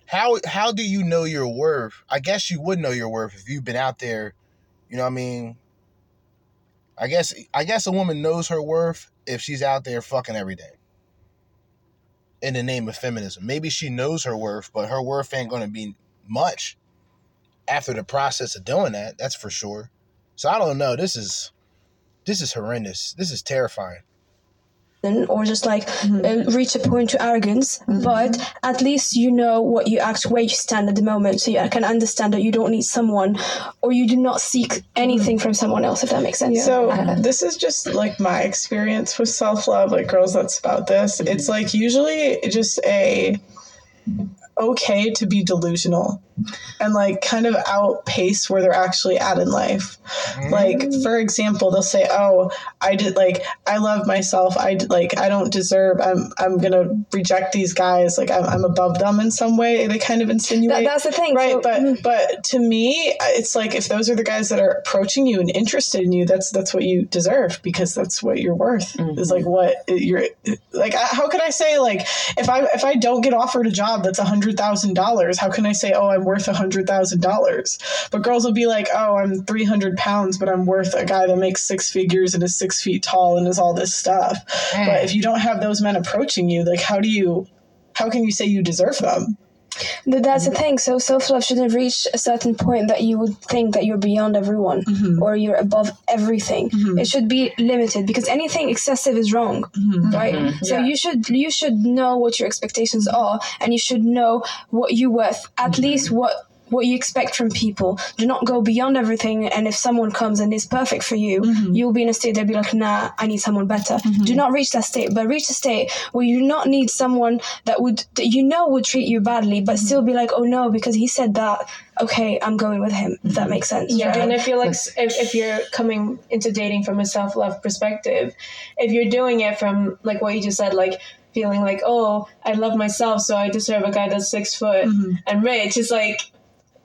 How how do you know your worth? I guess you would know your worth if you've been out there, you know what I mean? I guess I guess a woman knows her worth if she's out there fucking every day. In the name of feminism. Maybe she knows her worth, but her worth ain't gonna be much after the process of doing that, that's for sure. So I don't know. This is this is horrendous. This is terrifying. Or just like mm-hmm. uh, reach a point to arrogance mm-hmm. but at least you know what you act where you stand at the moment. So you can understand that you don't need someone or you do not seek anything mm-hmm. from someone else if that makes sense. So this is just like my experience with self love, like girls that's about this. It's like usually just a okay to be delusional and like kind of outpace where they're actually at in life. Like mm. for example, they'll say, "Oh, I did like I love myself. I did, like I don't deserve. I'm I'm gonna reject these guys. Like I'm, I'm above them in some way." They kind of insinuate. That- that's the thing, right? so- but mm. but to me, it's like if those are the guys that are approaching you and interested in you, that's that's what you deserve because that's what you're worth. Is mm-hmm. like what you're like. How can I say like if I if I don't get offered a job that's a hundred thousand dollars, how can I say oh I'm worth a hundred thousand dollars? But girls will be like oh I'm three hundred pounds, but I'm worth a guy that makes six figures and is six feet tall and is all this stuff. But if you don't have those men approaching you, like how do you how can you say you deserve them? Th- that's the thing. So self-love shouldn't reach a certain point that you would think that you're beyond everyone mm-hmm. or you're above everything. Mm-hmm. It should be limited because anything excessive is wrong mm-hmm. right? So you should you should know what your expectations are and you should know what you're worth at least what what you expect from people. Do not go beyond everything. And if someone comes and is perfect for you, mm-hmm. you'll be in a state that'll be like, nah, I need someone better. Mm-hmm. Do not reach that state, but reach a state where you do not need someone that would, that you know would treat you badly, but mm-hmm. still be like, oh no, because he said that. Okay, I'm going with him. If that makes sense. Yeah, right? and I feel like if, if you're coming into dating from a self love perspective, if you're doing it from like what you just said, like feeling like, oh, I love myself, so I deserve a guy that's six foot and rich, it's like,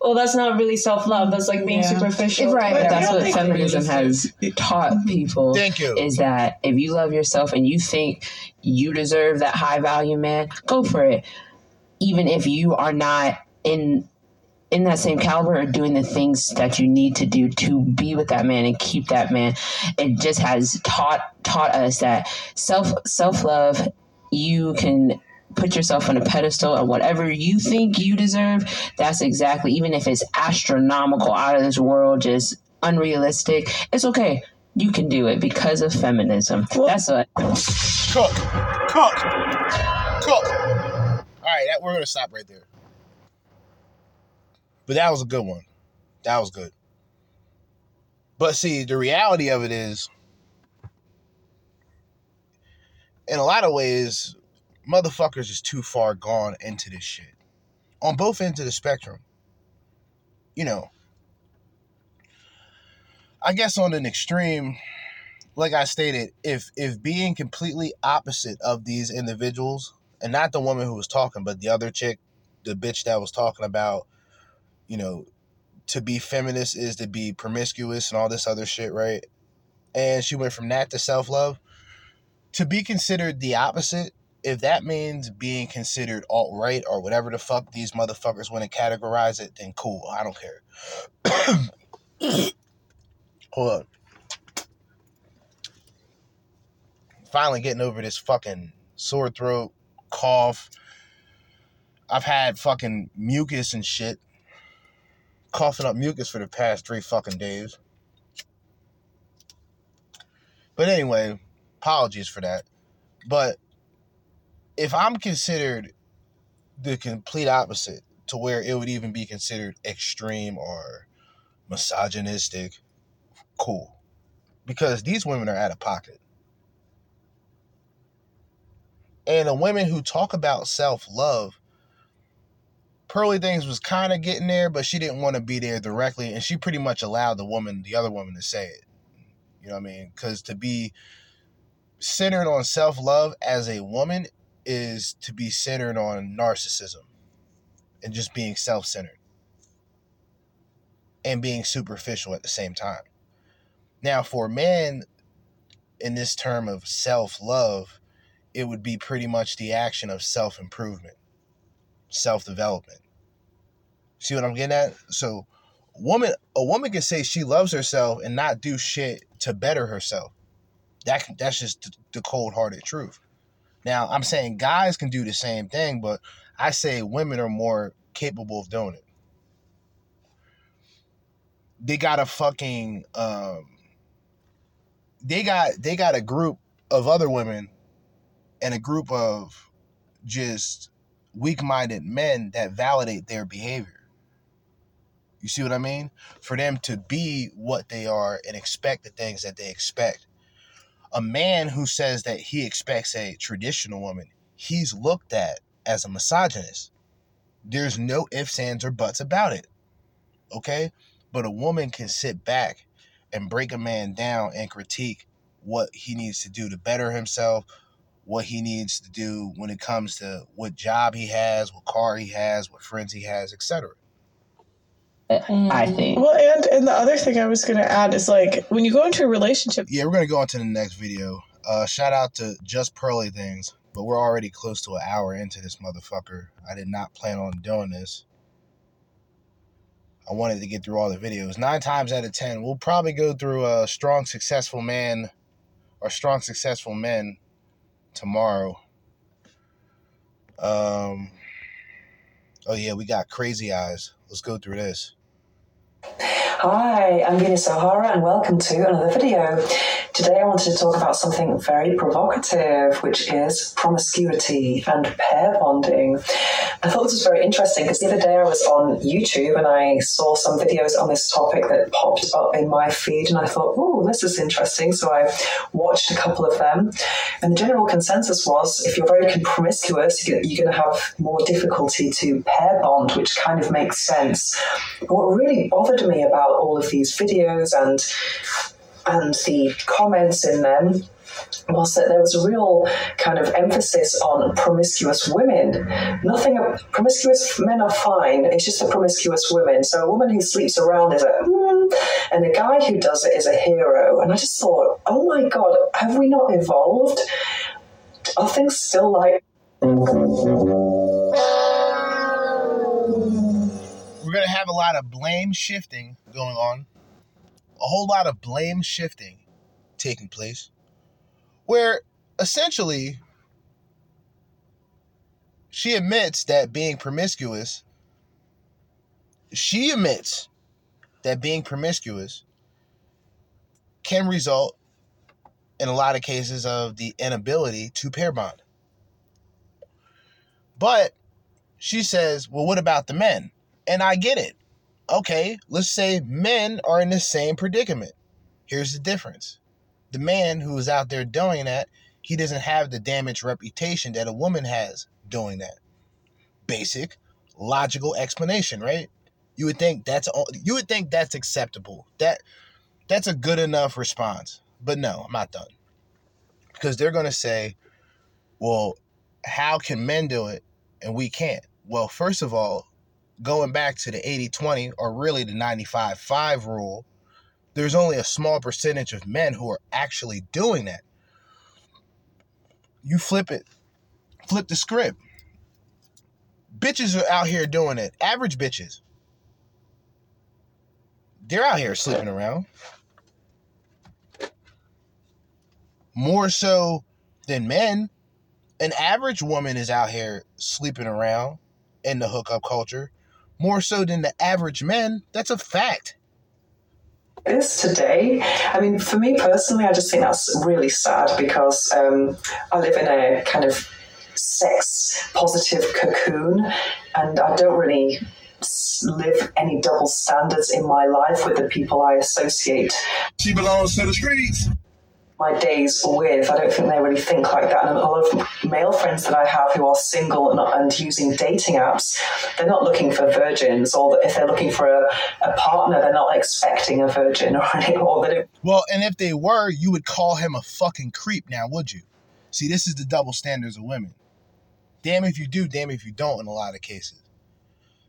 well, that's not really self love. That's like being superficial. Right. But that's what feminism has taught people. Thank you. Is that if you love yourself and you think you deserve that high value man, go for it. Even if you are not in in that same caliber or doing the things that you need to do to be with that man and keep that man. It just has taught taught us that self self love you can put yourself on a pedestal and whatever you think you deserve, that's exactly even if it's astronomical out of this world, just unrealistic, it's okay. You can do it because of feminism. that's what Cook, cook, cook. All right, that, we're gonna stop right there. But that was a good one. That was good. But see, the reality of it is, in a lot of ways, motherfuckers is too far gone into this shit. On both ends of the spectrum. You know, I guess on an extreme, like I stated, if if being completely opposite of these individuals, and not the woman who was talking, but the other chick, the bitch that was talking about, you know, to be feminist is to be promiscuous and all this other shit, right? And she went from that to self love. To be considered the opposite, if that means being considered alt right or whatever the fuck these motherfuckers want to categorize it, then cool. I don't care. Hold on. finally getting over this fucking sore throat, cough. I've had fucking mucus and shit. Coughing up mucus for the past three fucking days. But anyway, apologies for that. But if I'm considered the complete opposite to where it would even be considered extreme or misogynistic, cool. Because these women are out of pocket. And the women who talk about self love, Pearly Things was kind of getting there, but she didn't want to be there directly. And she pretty much allowed the woman, the other woman, to say it. You know what I mean? Because to be centered on self love as a woman is to be centered on narcissism and just being self centered and being superficial at the same time. Now, for men, in this term of self love, it would be pretty much the action of self improvement, self development. See what I'm getting at? So, woman, a woman can say she loves herself and not do shit to better herself. That that's just the, cold hearted truth. Now, I'm saying guys can do the same thing, but I say women are more capable of doing it. They got a fucking um, they got they got a group of other women and a group of just weak-minded men that validate their behavior. You see what I mean? For them to be what they are and expect the things that they expect. A man who says that he expects a traditional woman, he's looked at as a misogynist. There's no ifs, ands, or buts about it. Okay? But a woman can sit back and break a man down and critique what he needs to do to better himself, what he needs to do when it comes to what job he has, what car he has, what friends he has, etc. I think. Well, and and the other thing I was going to add is like when you go into a relationship. Yeah, we're gonna go on to the next video. Uh, shout out to Just Pearly Things, but we're already close to an hour into this motherfucker. I did not plan on doing this. I wanted to get through all the videos. Nine times out of ten, we'll probably go through a strong, successful man or strong, successful men tomorrow. Um. Oh yeah, we got crazy eyes. Let's go through this. Hi, I'm Venus O'Hara and welcome to another video. Today I wanted to talk about something very provocative, which is promiscuity and pair bonding. I thought this was very interesting because the other day I was on YouTube and I saw some videos on this topic that popped up in my feed and I thought, oh, this is interesting. So I watched a couple of them. And the general consensus was if you're very promiscuous, you're going to have more difficulty to pair bond, which kind of makes sense. But what really bothered me about all of these videos and and the comments in them was that there was a real kind of emphasis on promiscuous women. Nothing, promiscuous men are fine, it's just the promiscuous women. So a woman who sleeps around is a, mm, and a guy who does it is a hero. And I just thought, oh my God, have we not evolved? Are things still like. We're to have a lot of blame shifting going on, a whole lot of blame shifting taking place where essentially she admits that being promiscuous, she admits that being promiscuous can result in a lot of cases of the inability to pair bond. But she says, well, what about the men? And I get it. Okay, let's say men are in the same predicament. Here's the difference the man who is out there doing that, he doesn't have the damaged reputation that a woman has doing that. Basic, logical explanation, right? You would think that's all, you would think that's acceptable. That that's a good enough response. But no, I'm not done. Because they're going to say, "Well, how can men do it and we can't?" Well, first of all, going back to the 80-20 or really the 95-5 rule, there's only a small percentage of men who are actually doing that. You flip it, flip the script. Bitches are out here doing it. Average bitches. They're out here sleeping around. More so than men. An average woman is out here sleeping around in the hookup culture more so than the average men. That's a fact. is today. I mean, for me personally, I just think that's really sad because um, I live in a kind of sex positive cocoon and I don't really live any double standards in my life with the people I associate. She belongs to the streets. My days with, I don't think they really think like that. And a lot of male friends that I have who are single and, and using dating apps, they're not looking for virgins, or if they're looking for a, a partner, they're not expecting a virgin, or, they Well, and if they were, you would call him a fucking creep now, would you? See, this is the double standards of women. Damn if you do, damn if you don't in a lot of cases.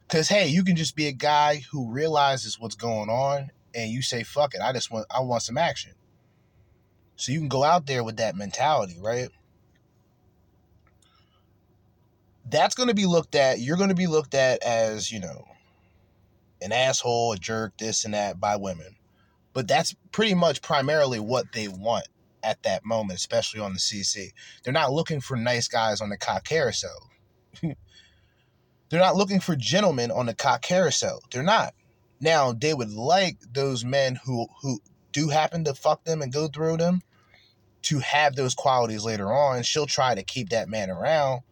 Cause hey, you can just be a guy who realizes what's going on and you say, fuck it, I just want I want some action. So you can go out there with that mentality, right? That's gonna be looked at, you're gonna be looked at as, you know, an asshole, a jerk, this and that by women. But that's pretty much primarily what they want at that moment, especially on the CC. They're not looking for nice guys on the cock carousel. They're not looking for gentlemen on the cock carousel. They're not. Now, they would like those men who who do happen to fuck them and go through them to have those qualities later on. She'll try to keep that man around,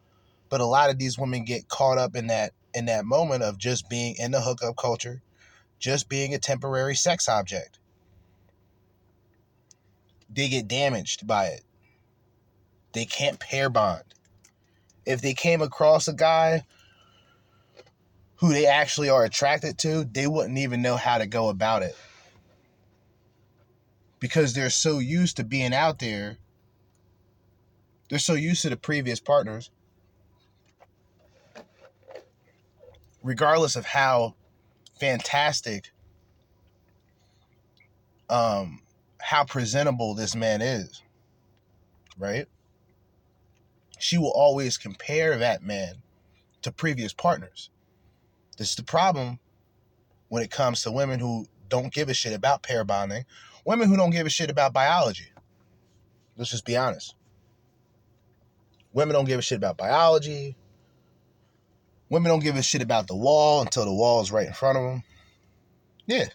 but a lot of these women get caught up in that in that moment of just being in the hookup culture, just being a temporary sex object. They get damaged by it. They can't pair bond. If they came across a guy who they actually are attracted to, they wouldn't even know how to go about it. Because they're so used to being out there. They're so used to the previous partners. Regardless of how fantastic um how presentable this man is, right? She will always compare that man to previous partners. This is the problem when it comes to women who don't give a shit about pair bonding, women who don't give a shit about biology. Let's just be honest. Women don't give a shit about biology. Women don't give a shit about the wall until the wall is right in front of them. Yeah,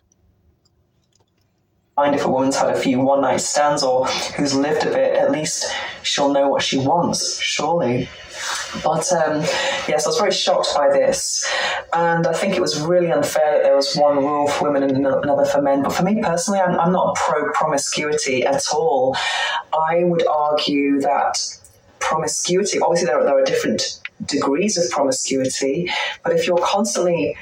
mind if a woman's had a few one night stands or who's lived a bit, at least she'll know what she wants, surely. But um, yes, I was very shocked by this, and I think it was really unfair that there was one rule for women and another for men. But for me personally, I'm, I'm not pro promiscuity at all. I would argue that promiscuity, obviously, there are, there are different degrees of promiscuity, but if you're constantly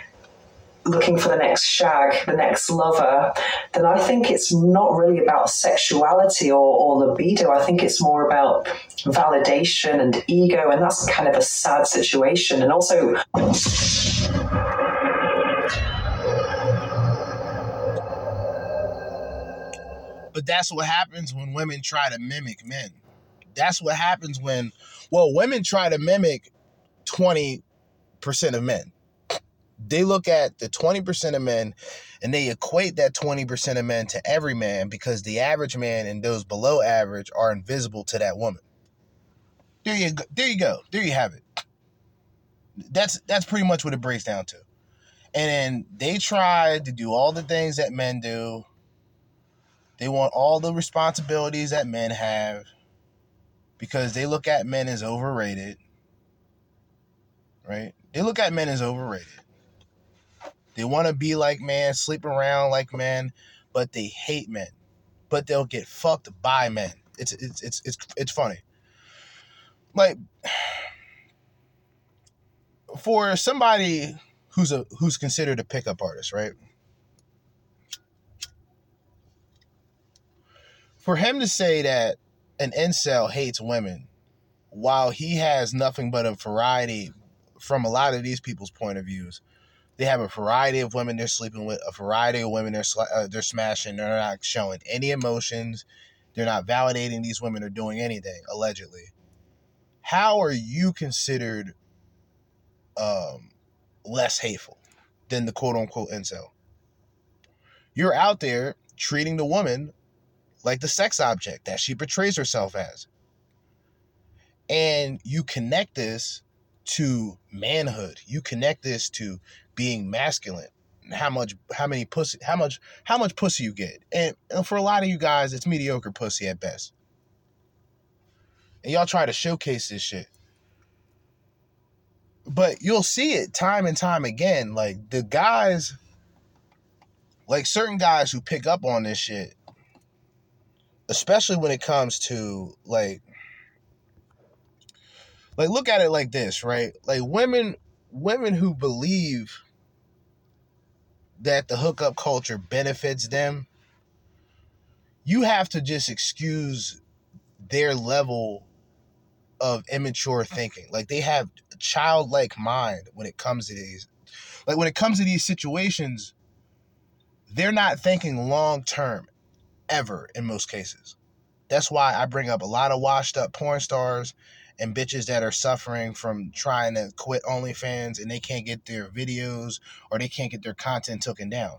looking for the next shag, the next lover, then I think it's not really about sexuality or, or libido. I think it's more about validation and ego, and that's kind of a sad situation. And also, But that's what happens when women try to mimic men. That's what happens when, well, women try to mimic 20% of men. They look at the 20% of men and they equate that 20% of men to every man because the average man and those below average are invisible to that woman. There you go. There you go. There you have it. That's that's pretty much what it breaks down to. And then they try to do all the things that men do. They want all the responsibilities that men have because they look at men as overrated. Right? They look at men as overrated. They want to be like men, sleep around like men, but they hate men. But they'll get fucked by men. It's it's it's it's it's funny. Like for somebody who's a who's considered a pickup artist, right? For him to say that an incel hates women while he has nothing but a variety from a lot of these people's point of views they have a variety of women they're sleeping with, a variety of women they're sl- uh, they're smashing. They're not showing any emotions. They're not validating these women are doing anything allegedly. How are you considered um, less hateful than the quote unquote incel? You're out there treating the woman like the sex object that she portrays herself as. And you connect this to manhood. You connect this to being masculine. How much how many pussy how much how much pussy you get. And, and for a lot of you guys, it's mediocre pussy at best. And y'all try to showcase this shit. But you'll see it time and time again. Like the guys like certain guys who pick up on this shit, especially when it comes to like like look at it like this, right? Like women women who believe that the hookup culture benefits them, you have to just excuse their level of immature thinking. Like they have a childlike mind when it comes to these. Like when it comes to these situations, they're not thinking long term ever in most cases. That's why I bring up a lot of washed up porn stars and bitches that are suffering from trying to quit OnlyFans and they can't get their videos or they can't get their content taken down.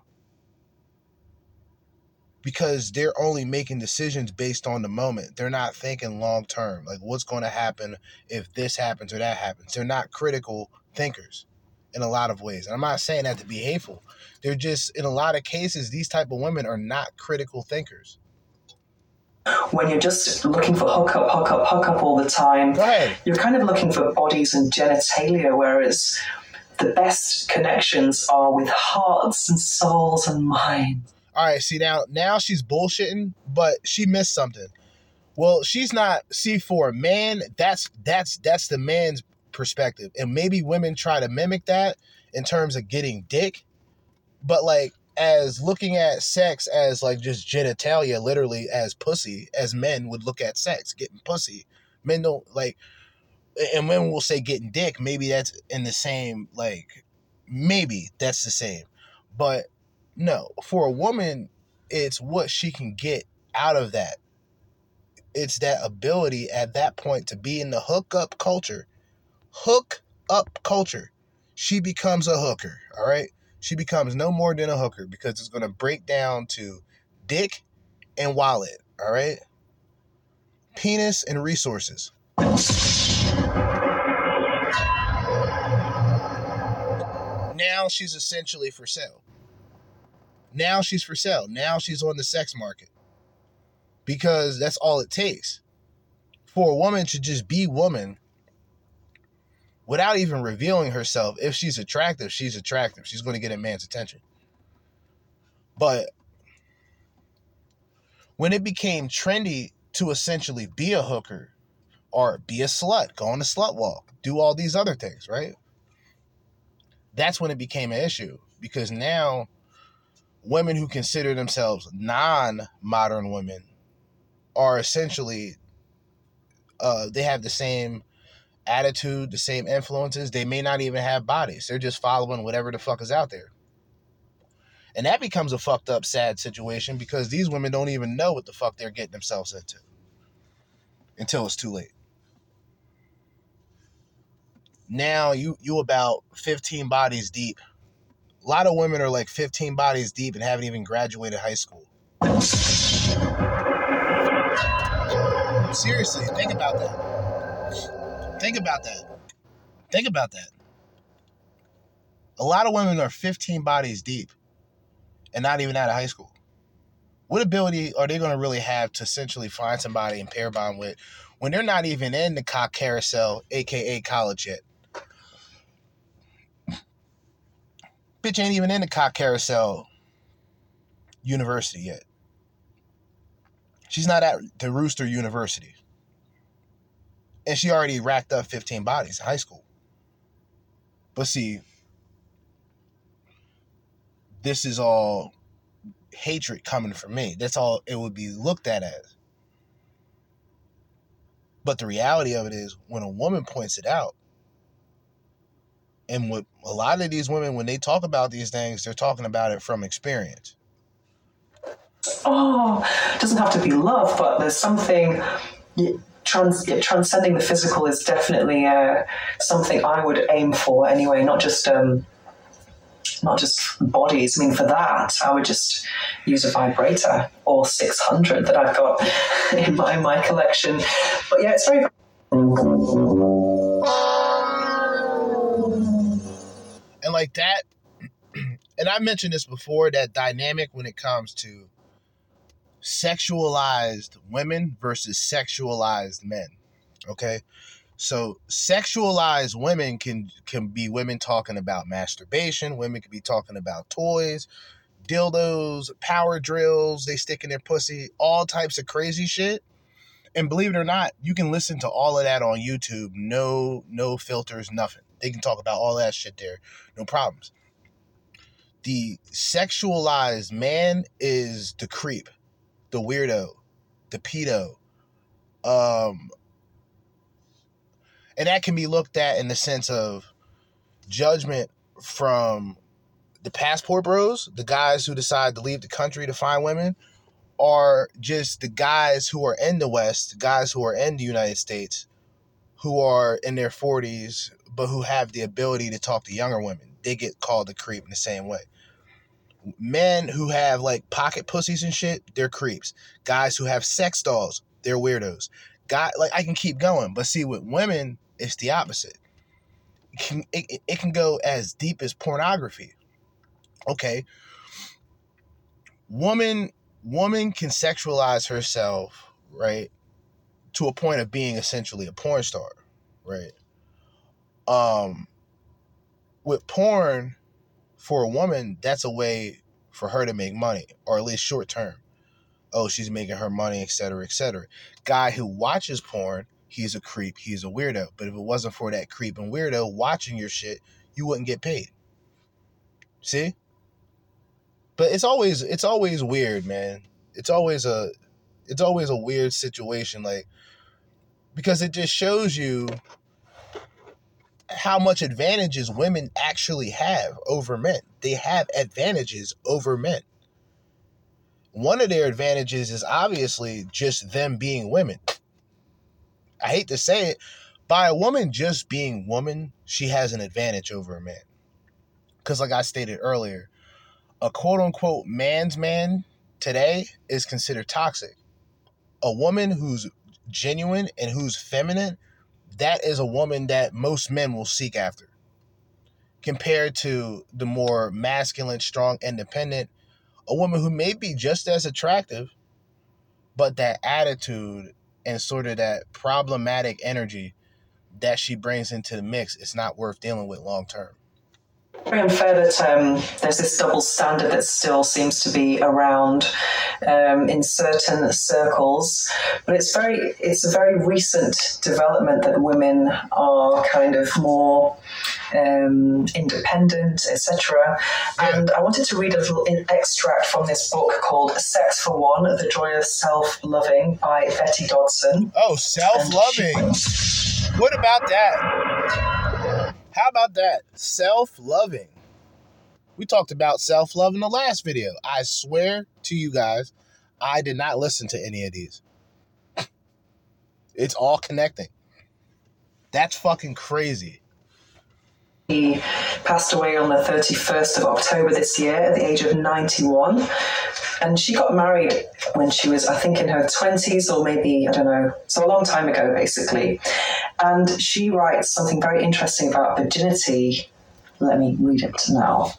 Because they're only making decisions based on the moment. They're not thinking long term, like what's going to happen if this happens or that happens. They're not critical thinkers in a lot of ways. And I'm not saying that to be hateful. They're just in a lot of cases these type of women are not critical thinkers when you're just looking for hookup, hookup, hookup all the time, you're kind of looking for bodies and genitalia, whereas the best connections are with hearts and souls and minds. All right, see now, now she's bullshitting, but she missed something. Well, she's not. See, for a man, that's that's that's the man's perspective, and maybe women try to mimic that in terms of getting dick, but like as looking at sex as like just genitalia, literally as pussy, as men would look at sex, getting pussy. Men don't like, and men will say getting dick. Maybe that's in the same, like, maybe that's the same. But no, for a woman, it's what she can get out of that. It's that ability at that point to be in the hookup culture. Hook up culture. She becomes a hooker, all right? She becomes no more than a hooker because it's going to break down to dick and wallet, all right? Penis and resources. Now she's essentially for sale. Now she's for sale. Now she's on the sex market. Because that's all it takes. For a woman to just be woman without even revealing herself. If she's attractive, she's attractive. She's going to get a man's attention. But when it became trendy to essentially be a hooker or be a slut, go on a slut walk, do all these other things, right? That's when it became an issue because now women who consider themselves non modern women are essentially, uh, they have the same attitude, the same influences. They may not even have bodies. They're just following whatever the fuck is out there. And that becomes a fucked up, sad situation because these women don't even know what the fuck they're getting themselves into until it's too late. Now you you about 15 bodies deep. A lot of women are like 15 bodies deep and haven't even graduated high school. Seriously, think about that. Think about that. Think about that. A lot of women are 15 bodies deep and not even out of high school. What ability are they going to really have to essentially find somebody and pair bond with when they're not even in the cock carousel, aka college yet? Bitch ain't even in the cock carousel university yet. She's not at the Rooster University and she already racked up 15 bodies in high school. But see, this is all hatred coming from me. That's all it would be looked at as. But the reality of it is, when a woman points it out, and what a lot of these women, when they talk about these things, they're talking about it from experience. Oh, it doesn't have to be love, but there's something trans, transcending the physical is definitely uh, something I would aim for anyway. Not just um, not just bodies. I mean, for that, I would just use a vibrator or 600 that I've got in my, in my collection. But yeah, it's very. And like that, and I mentioned this before that dynamic when it comes to sexualized women versus sexualized men. Okay. So sexualized women can can be women talking about masturbation, women can be talking about toys, dildos, power drills, they stick in their pussy, all types of crazy shit. And believe it or not, you can listen to all of that on YouTube. No, no filters, nothing. They can talk about all that shit there. No problems. The sexualized man is the creep, the weirdo, the pedo. Um and that can be looked at in the sense of judgment from the passport bros, the guys who decide to leave the country to find women, are just the guys who are in the West, guys who are in the United States, who are in their 40s, but who have the ability to talk to younger women. They get called a creep in the same way. Men who have like pocket pussies and shit, they're creeps. Guys who have sex dolls, they're weirdos. Guy, like I can keep going, but see, with women, it's the opposite. It can, it, it can go as deep as pornography. Okay. Woman woman can sexualize herself, right? To a point of being essentially a porn star, right? Um with porn for a woman, that's a way for her to make money, or at least short term. Oh, she's making her money, etc., etc. Guy who watches porn, he's a creep, he's a weirdo. But if it wasn't for that creep and weirdo watching your shit, you wouldn't get paid. See? But it's always it's always weird, man. It's always a it's always a weird situation like because it just shows you how much advantages women actually have over men. They have advantages over men. One of their advantages is obviously just them being women. I hate to say it, by a woman just being woman, she has an advantage over a man. Because, like I stated earlier, a quote unquote man's man today is considered toxic. A woman who's genuine and who's feminine, that is a woman that most men will seek after. Compared to the more masculine, strong, independent, a woman who may be just as attractive, but that attitude and sort of that problematic energy that she brings into the mix is not worth dealing with long term very unfair that um, there's this double standard that still seems to be around um, in certain circles, but it's very it's a very recent development that women are kind of more um, independent, etc. And I wanted to read a little extract from this book called "Sex for One: The Joy of Self Loving" by Betty Dodson. Oh, self loving. What about that? How about that? Self loving. We talked about self love in the last video. I swear to you guys, I did not listen to any of these. It's all connecting. That's fucking crazy. He passed away on the 31st of October this year at the age of 91. And she got married when she was, I think, in her 20s or maybe, I don't know, so a long time ago, basically. And she writes something very interesting about virginity. Let me read it now.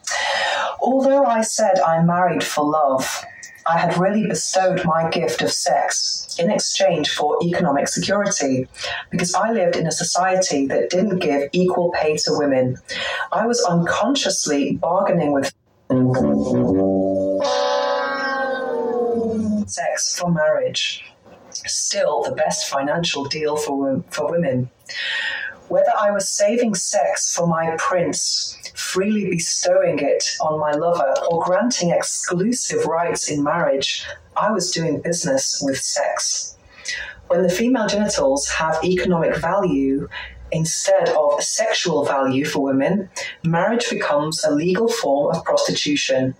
Although I said I married for love, I had really bestowed my gift of sex in exchange for economic security because I lived in a society that didn't give equal pay to women. I was unconsciously bargaining with sex for marriage still the best financial deal for, for women. Whether I was saving sex for my prince, freely bestowing it on my lover, or granting exclusive rights in marriage, I was doing business with sex. When the female genitals have economic value, instead of sexual value for women, marriage becomes a legal form of prostitution.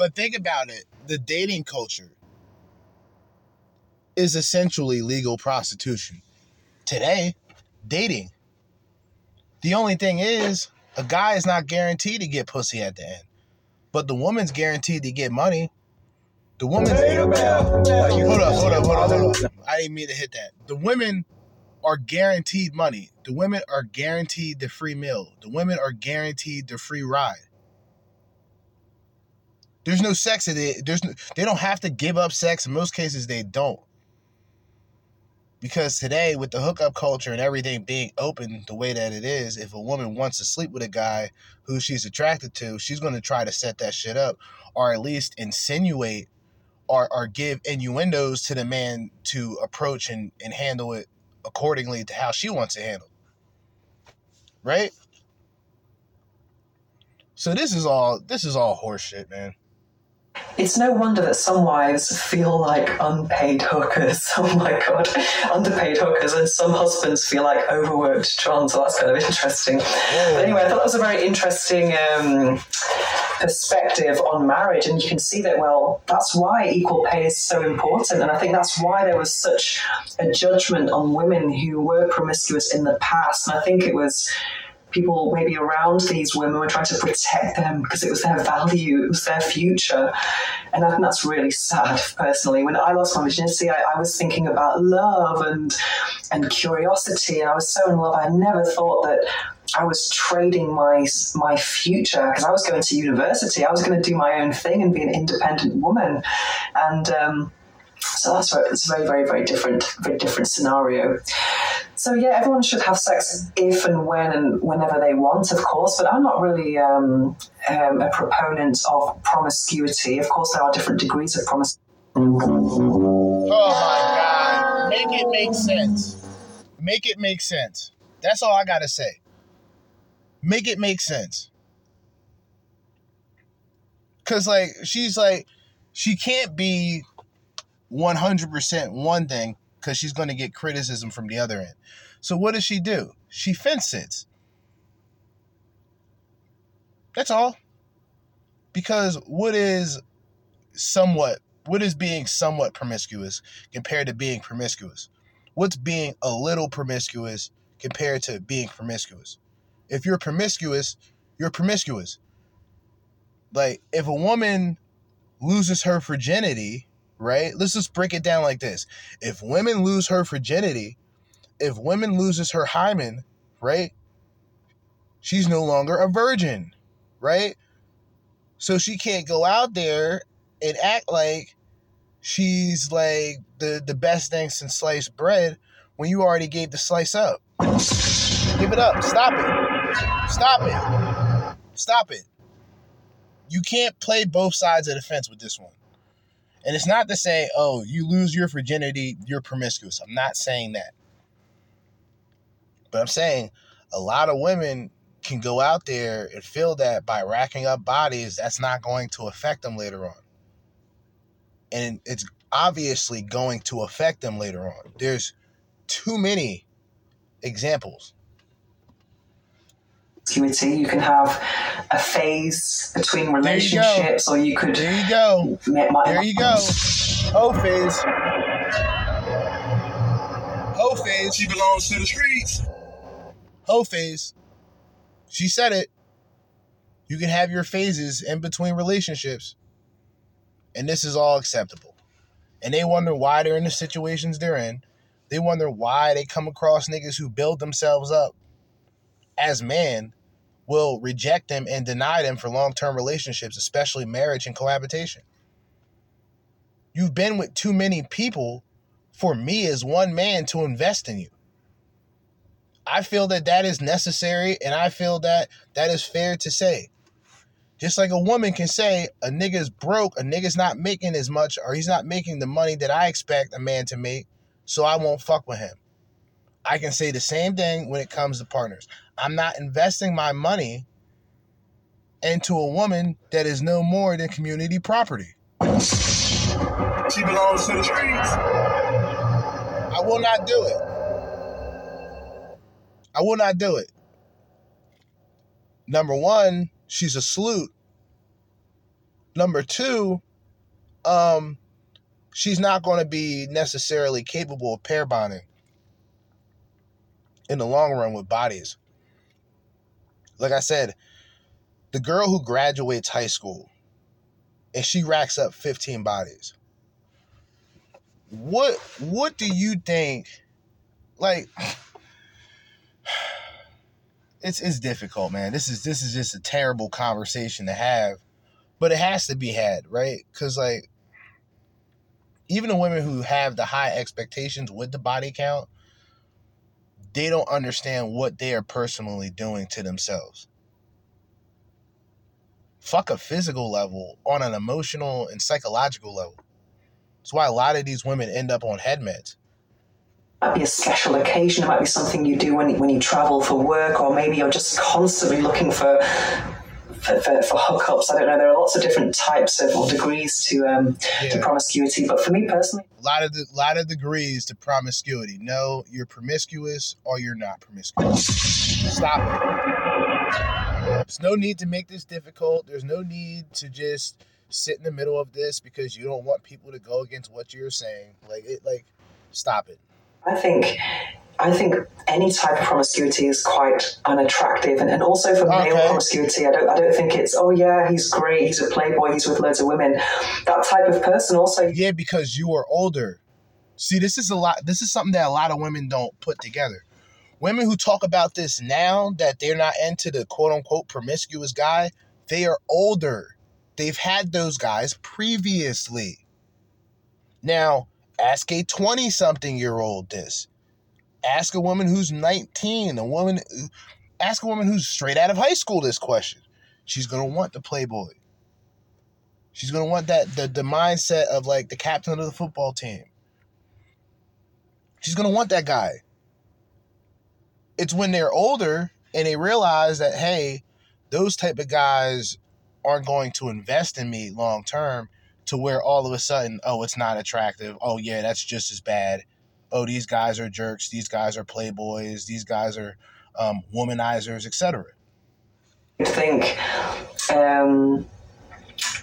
But think about it the dating culture is essentially legal prostitution. Today, dating. The only thing is, a guy is not guaranteed to get pussy at the end. but the woman's guaranteed to get money. The woman. Hold up, hold up, hold up, hold up. I didn't mean to hit that. The women are guaranteed money. The women are guaranteed the free meal. The women are guaranteed the free ride. There's no sex in it. There's no, they don't have to give up sex. In most cases, they don't. Because today, with the hookup culture and everything being open the way that it is, if a woman wants to sleep with a guy who she's attracted to, she's going to try to set that shit up or at least insinuate or, or give innuendos to the man to approach and, and handle it accordingly to how she wants to handle. Right? So this is all this is all horseshit, man. It's no wonder that some wives feel like unpaid hookers. Oh my god, underpaid hookers, and some husbands feel like overworked trons. So that's kind of interesting. But anyway, I thought that was a very interesting um, perspective on marriage, and you can see that. Well, that's why equal pay is so important, and I think that's why there was such a judgment on women who were promiscuous in the past. And I think it was people maybe around these women were trying to protect them because it was their value, it was their future. And I think that's really sad personally. When I lost my virginity, I, I was thinking about love and and curiosity, and I was so in love. I never thought that I was trading my my future because I was going to university. I was going to do my own thing and be an independent woman, and um, so that's very, it's a very, very, very different, very different scenario. So yeah, everyone should have sex if and when and whenever they want, of course. But I'm not really um, um, a proponent of promiscuity. Of course, there are different degrees of promiscuity. Oh my god! Make it make sense. Make it make sense. That's all I gotta say. Make it make sense. Cause like she's like she can't be 100% one thing because she's going to get criticism from the other end. So what does she do? She fence sits. That's all. Because what is somewhat, what is being somewhat promiscuous compared to being promiscuous? What's being a little promiscuous compared to being promiscuous? If you're promiscuous, you're promiscuous. Like, if a woman loses her virginity, right? Let's just break it down like this. If women lose her virginity, if women loses her hymen, right? She's no longer a virgin, right? So she can't go out there and act like she's like the the best thing since sliced bread when you already gave the slice up. Give it up. Stop it. Stop it. Stop it. You can't play both sides of the fence with this one. And it's not to say, oh, you lose your virginity, you're promiscuous. I'm not saying that. But I'm saying a lot of women can go out there and feel that by racking up bodies, that's not going to affect them later on. And it's obviously going to affect them later on. There's too many examples. Promiscuity, you can have a phase between relationships, or you could. There you go. There you go. Oh, phase. Ho phase. She belongs to the streets. Ho phase. She said it. You can have your phases in between relationships. And this is all acceptable. And they wonder why they're in the situations they're in. They wonder why they come across niggas who build themselves up as man will reject them and deny them for long-term relationships, especially marriage and cohabitation. You've been with too many people for me as one man to invest in you. I feel that that is necessary and I feel that that is fair to say. Just like a woman can say a nigga's broke, a nigga's not making as much, or he's not making the money that I expect a man to make, so I won't fuck with him. I can say the same thing when it comes to partners. I'm not investing my money into a woman that is no more than community property. She belongs to the streets. I will not do it. I will not do it. Number one, she's a sloot. Number two, um, she's not going to be necessarily capable of pair bonding in the long run with bodies. Like I said, the girl who graduates high school, and she racks up 15 bodies. What what do you think like it's it's difficult, man. This is this is just a terrible conversation to have, but it has to be had, right? Cuz like even the women who have the high expectations with the body count, they don't understand what they are personally doing to themselves. Fuck a physical level on an emotional and psychological level. That's why a lot of these women end up on head meds might be a special occasion. It might be something you do when when you travel for work, or maybe you're just constantly looking for for, for, for hookups. I don't know. There are lots of different types of or degrees to um, Yeah. to promiscuity. But for me personally, a lot of the lot of degrees to promiscuity. No, you're promiscuous or you're not promiscuous. Stop it. There's no need to make this difficult. There's no need to just sit in the middle of this because you don't want people to go against what you're saying. Like it like stop it. I think I think any type of promiscuity is quite unattractive, and, and also for male promiscuity, I don't I don't think it's oh yeah he's great he's a playboy he's with loads of women. That type of person also Yeah, because you are older. See, this is a lot this is something that a lot of women don't put together. Women who talk about this now that they're not into the quote unquote promiscuous guy, they are older. They've had those guys previously. Now, ask a 20 something year old this. Ask a woman who's 19, a woman ask a woman who's straight out of high school this question. She's to want the playboy. She's to want that the the mindset of like the captain of the football team. She's to want that guy. It's when they're older and they realize that hey, those type of guys aren't going to invest in me long term to where all of a sudden, oh, it's not attractive. Oh yeah, that's just as bad. Oh, these guys are jerks. These guys are playboys. These guys are um, womanizers, etc. You think um,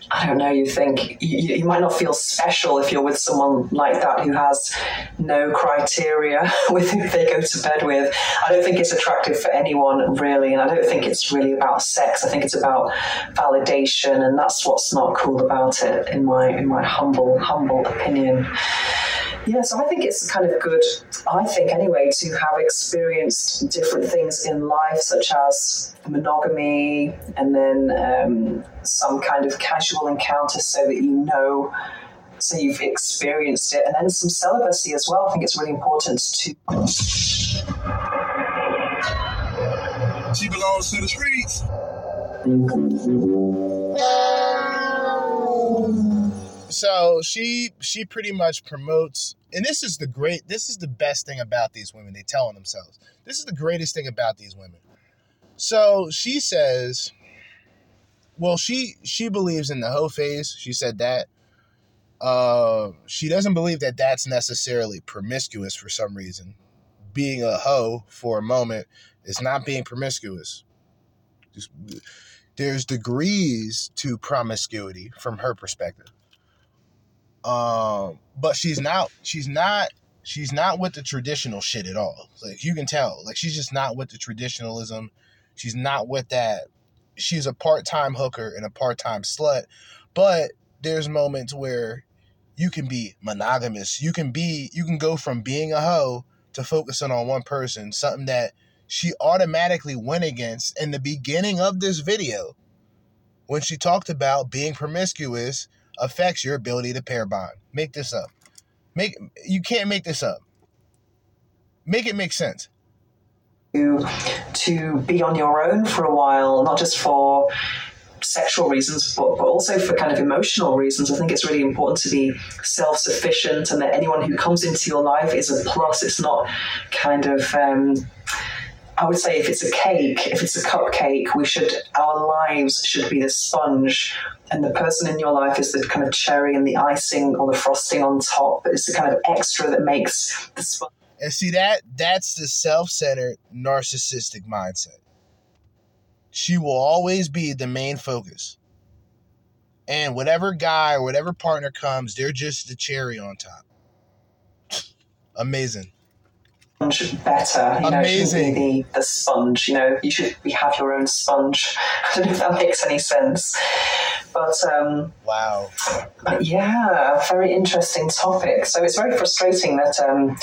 I don't know. You think you, you might not feel special if you're with someone like that who has no criteria with who they go to bed with. I don't think it's attractive for anyone really, and I don't think it's really about sex. I think it's about validation, and that's what's not cool about it, in my in my humble humble opinion. Yeah, so I think it's kind of good, I think anyway, to have experienced different things in life, such as monogamy and then um, some kind of casual encounter so that you know, so you've experienced it, and then some celibacy as well. I think it's really important to. She belongs to the streets. So she she pretty much promotes and this is the great this is the best thing about these women they tell on themselves. This is the greatest thing about these women. So she says well she she believes in the hoe phase. She said that uh she doesn't believe that that's necessarily promiscuous for some reason. Being a hoe for a moment is not being promiscuous. Just, there's degrees to promiscuity from her perspective. Um, but she's not she's not she's not with the traditional shit at all. Like you can tell, like she's just not with the traditionalism. She's not with that. She's a part-time hooker and a part-time slut, but there's moments where you can be monogamous. You can be you can go from being a hoe to focusing on one person, something that she automatically went against in the beginning of this video when she talked about being promiscuous affects your ability to pair bond. Make this up. Make you can't make this up. Make it make sense. to to be on your own for a while, not just for sexual reasons, but, but also for kind of emotional reasons. I think it's really important to be self sufficient and that anyone who comes into your life is a plus. It's not kind of. Um, I would say if it's a cake, if it's a cupcake, we should our lives should be the sponge, and the person in your life is the kind of cherry and the icing or the frosting on top. It's the kind of extra that makes the sponge. And see that that's the self-centered narcissistic mindset. She will always be the main focus. And whatever guy or whatever partner comes, they're just the cherry on top. Amazing. Sponge better. You know, it shouldn't be the, the sponge. You know, you should be, have your own sponge. I don't know if that makes any sense. But um, wow. But yeah, very interesting topic. So it's very frustrating that um,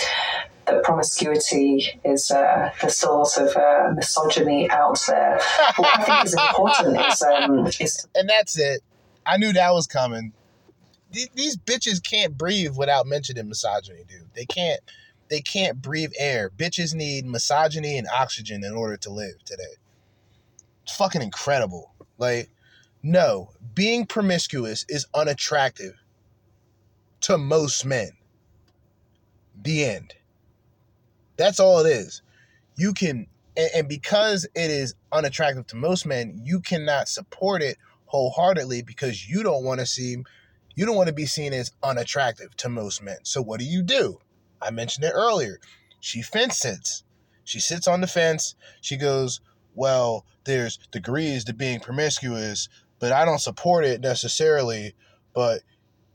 that promiscuity is uh, there's still of uh, misogyny out there. But what I think is important is um, is and that's it. I knew that was coming. These, these bitches can't breathe without mentioning misogyny, dude. They can't. They can't breathe air. Bitches need misogyny and oxygen in order to live today. It's fucking incredible. Like, no, being promiscuous is unattractive to most men. The end. That's all it is. You can, and, and because it is unattractive to most men, you cannot support it wholeheartedly because you don't want to seem, you don't want to be seen as unattractive to most men. So what do you do? I mentioned it earlier. She fence sits. She sits on the fence. She goes, Well, there's degrees to being promiscuous, but I don't support it necessarily. But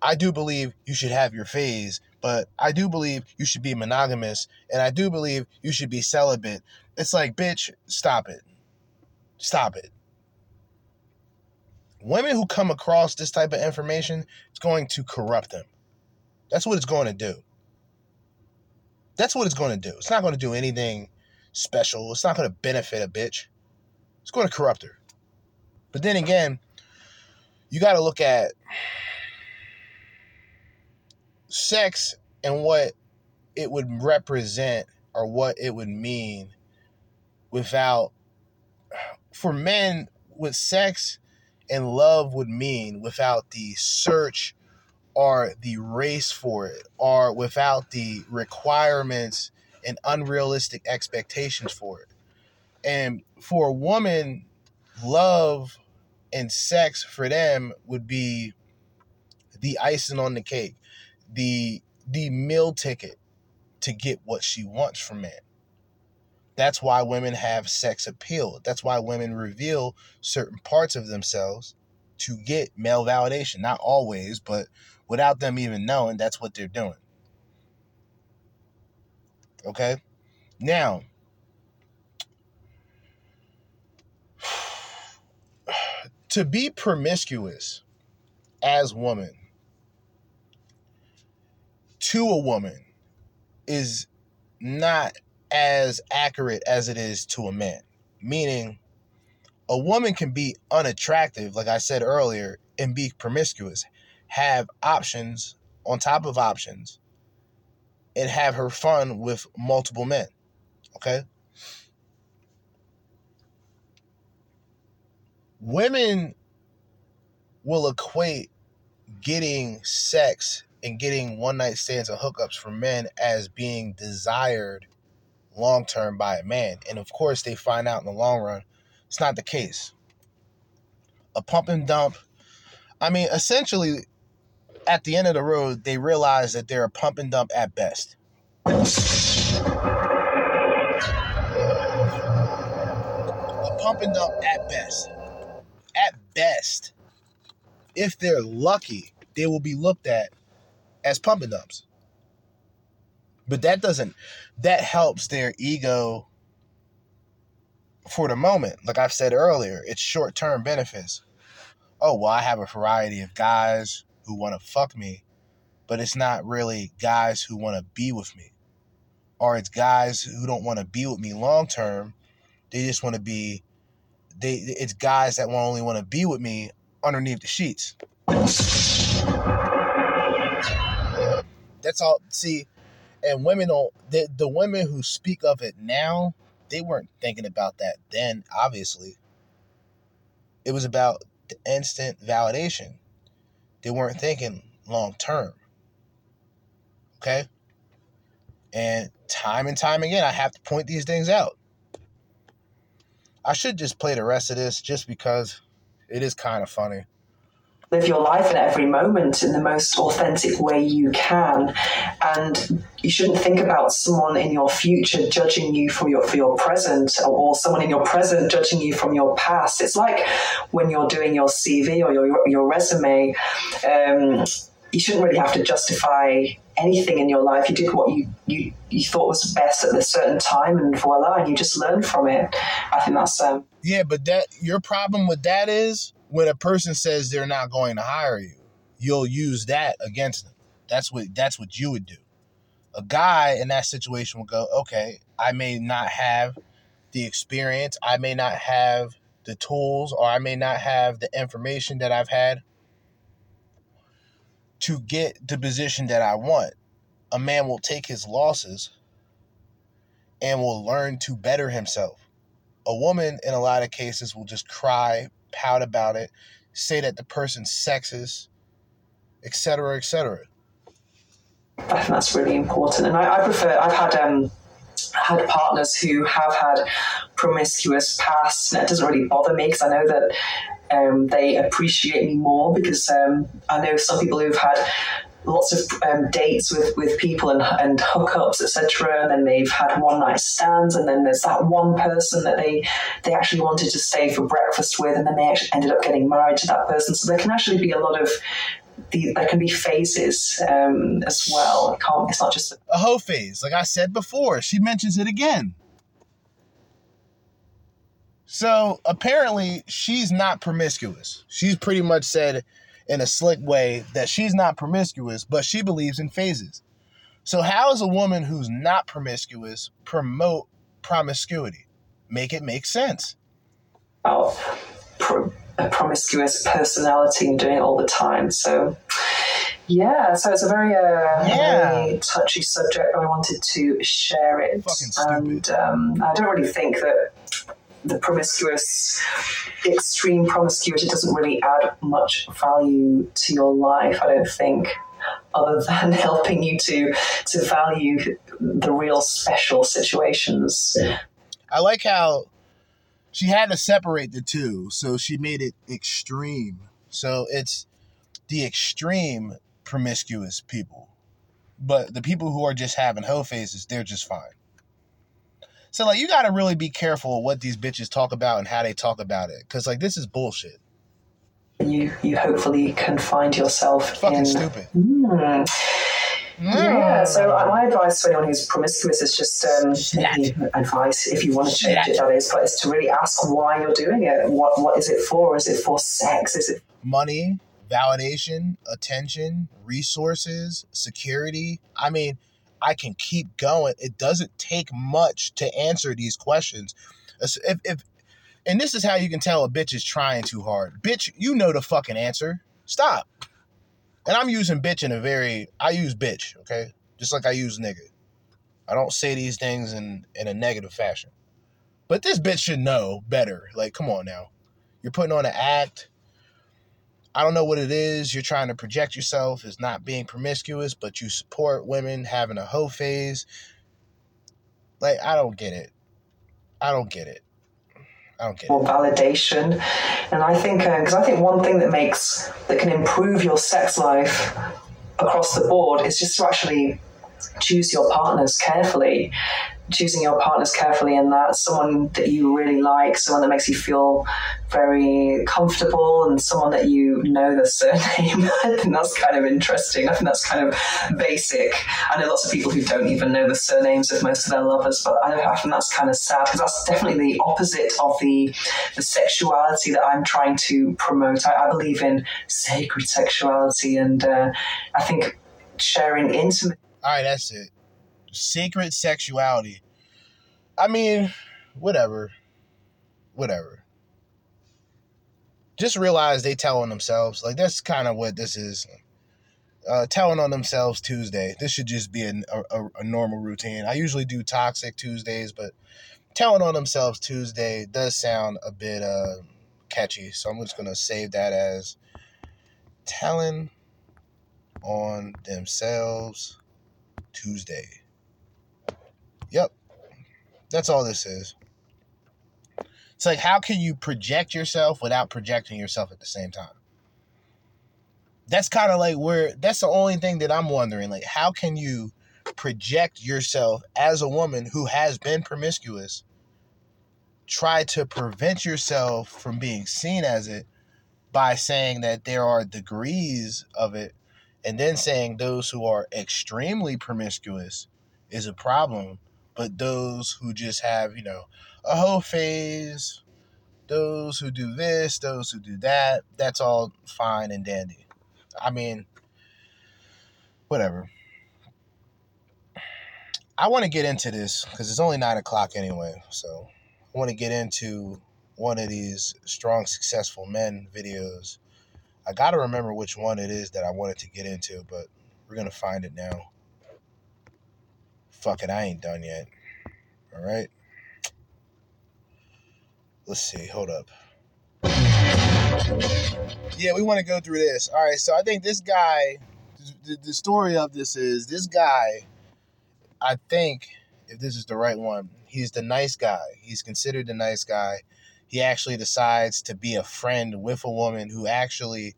I do believe you should have your phase, but I do believe you should be monogamous, and I do believe you should be celibate. It's like, bitch, stop it. Stop it. Women who come across this type of information, it's going to corrupt them. That's what it's going to do. That's what it's going to do. It's not going to do anything special. It's not going to benefit a bitch. It's going to corrupt her. But then again, you got to look at sex and what it would represent or what it would mean without for men what sex and love would mean without the search or the race for it or without the requirements and unrealistic expectations for it and for a woman love and sex for them would be the icing on the cake the the meal ticket to get what she wants from men. That's why women have sex appeal. That's why women reveal certain parts of themselves to get male validation. Not always, but without them even knowing, that's what they're doing. Okay? Now, to be promiscuous as woman to a woman is not as accurate as it is to a man. Meaning, a woman can be unattractive, like I said earlier, and be promiscuous, have options on top of options, and have her fun with multiple men. Okay? Women will equate getting sex and getting one night stands and hookups from men as being desired long term by a man. And of course, they find out in the long run it's not the case. A pump and dump, I mean, essentially, at the end of the road, they realize that they're a pump and dump at best. A pump and dump at best. At best. If they're lucky, they will be looked at as pump and dumps. But that doesn't that helps their ego for the moment. Like I've said earlier, it's short-term benefits. Oh, well, I have a variety of guys who want to fuck me, but it's not really guys who want to be with me. Or it's guys who don't want to be with me long term. They just want to be they it's guys that only want to be with me underneath the sheets. That's all. See, and women don't. The, the women who speak of it now, they weren't thinking about that then. Obviously, it was about the instant validation. They weren't thinking long term. Okay. And time and time again, I have to point these things out. I should just play the rest of this just because it is kind of funny live your life in every moment in the most authentic way you can and you shouldn't think about someone in your future judging you for your for your present or someone in your present judging you from your past it's like when you're doing your cv or your your resume um, you shouldn't really have to justify anything in your life. You did what you, you, you thought was best at a certain time, and voila, and you just learned from it. I think that's um, Yeah, but that your problem with that is when a person says they're not going to hire you, you'll use that against them. That's what that's what you would do. A guy in that situation will go, okay, I may not have the experience, I may not have the tools, or I may not have the information that I've had to get the position that I want. A man will take his losses and will learn to better himself. A woman, in a lot of cases, will just cry, pout about it, say that the person's sexist, etc., etc. I think that's really important. And I, I prefer, I've had um, had partners who have had promiscuous pasts, and it doesn't really bother me because I know that um, they appreciate me more because um, I know some people who've had lots of um, dates with, with people and, and hookups, etc. And then they've had one night stands, and then there's that one person that they they actually wanted to stay for breakfast with, and then they actually ended up getting married to that person. So there can actually be a lot of the, there can be phases um, as well. It can't, it's not just a hoe phase. Like I said before, she mentions it again. So apparently, she's not promiscuous. She's pretty much said in a slick way that she's not promiscuous, but she believes in phases. So, how is a woman who's not promiscuous promote promiscuity? Make it make sense. Oh, pro- a promiscuous personality and doing it all the time. So, yeah, so it's a very, uh, Yeah. very touchy subject, but I wanted to share it. And um, I don't really think that the promiscuous, extreme promiscuity doesn't really add much value to your life, I don't think. Other than helping you to to value the real special situations. I like how she had to separate the two, so she made it extreme. So it's the extreme promiscuous people, but the people who are just having hoe faces, they're just fine. So like, you got to really be careful what these bitches talk about and how they talk about it, because like this is bullshit. You you hopefully can find yourself Fucking in. stupid. Hmm. Yeah, so my advice to anyone who's promiscuous is just um, advice if you want to change it. That is, but is to really ask why you're doing it. What what is it for? Is it for sex? Is it money, validation, attention, resources, security. I mean, I can keep going. It doesn't take much to answer these questions. If, if and this is how you can tell a bitch is trying too hard. Bitch, you know the fucking answer. Stop. And I'm using bitch in a very I use bitch, okay? Just like I use nigga. I don't say these things in in a negative fashion. But this bitch should know better. Like, come on now. You're putting on an act. I don't know what it is. You're trying to project yourself as not being promiscuous, but you support women having a hoe phase. Like, I don't get it. I don't get it. I don't get it. more validation? And I think uh, because I think one thing that makes that can improve your sex life across the board is just to actually choose your partners carefully. Choosing your partners carefully, and that someone that you really like, someone that makes you feel very comfortable, and someone that you know the surname. I think that's kind of interesting. I think that's kind of basic. I know lots of people who don't even know the surnames of most of their lovers, but I, I think that's kind of sad because that's definitely the opposite of the the sexuality that I'm trying to promote. I, I believe in sacred sexuality, and uh, I think sharing intimate. All right, that's it. Secret sexuality. I mean, whatever. Whatever. Just realize they tell on themselves. Like, that's kind of what this is. Uh, telling on themselves Tuesday. This should just be a, a, a normal routine. I usually do toxic Tuesdays, but telling on themselves Tuesday does sound a bit uh, catchy. So I'm just to save that as telling on themselves Tuesday. That's all this is. It's like, how can you project yourself without projecting yourself at the same time? That's kind of like where, that's the only thing that I'm wondering. Like, how can you project yourself as a woman who has been promiscuous, try to prevent yourself from being seen as it by saying that there are degrees of it and then saying those who are extremely promiscuous is a problem, but those who just have, you know, a whole phase, those who do this, those who do that, that's all fine and dandy. I mean, whatever. I want to get into this because it's only nine o'clock anyway. So I want to get into one of these strong, successful men videos. I got to remember which one it is that I wanted to get into, but we're going to find it now. Fuck it, I ain't done yet. All right. Let's see. Hold up. Yeah, we want to go through this. All right. So I think this guy, the, the story of this is this guy, I think, if this is the right one, he's the nice guy. He's considered the nice guy. He actually decides to be a friend with a woman who actually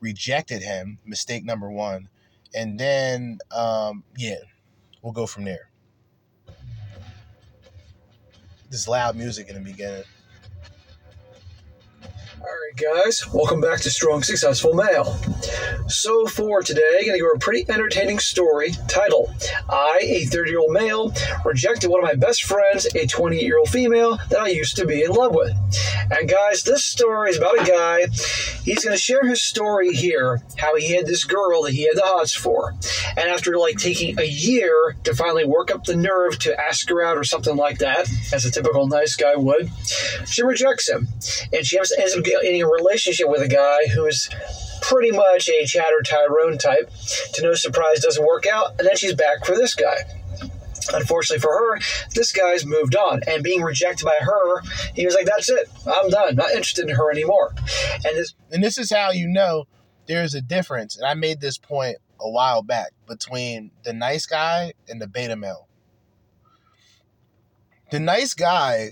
rejected him, mistake number one. And then, um, yeah, we'll go from there. This loud music in the beginning. All right, guys, welcome back to Strong Successful Male. So, for today, I'm going to go over a pretty entertaining story titled I, a 30 year old male, rejected one of my best friends, a 28 year old female that I used to be in love with. And, guys, this story is about a guy. He's going to share his story here, how he had this girl that he had the hots for. And after like taking a year to finally work up the nerve to ask her out or something like that, as a typical nice guy would, she rejects him. And she ends up in a relationship with a guy who's pretty much a chatter Tyrone type. To no surprise, doesn't work out, and then she's back for this guy. Unfortunately for her, this guy's moved on, and being rejected by her, he was like, "That's it, I'm done, not interested in her anymore." And this, and this is how you know there's a difference. And I made this point a while back between the nice guy and the beta male. The nice guy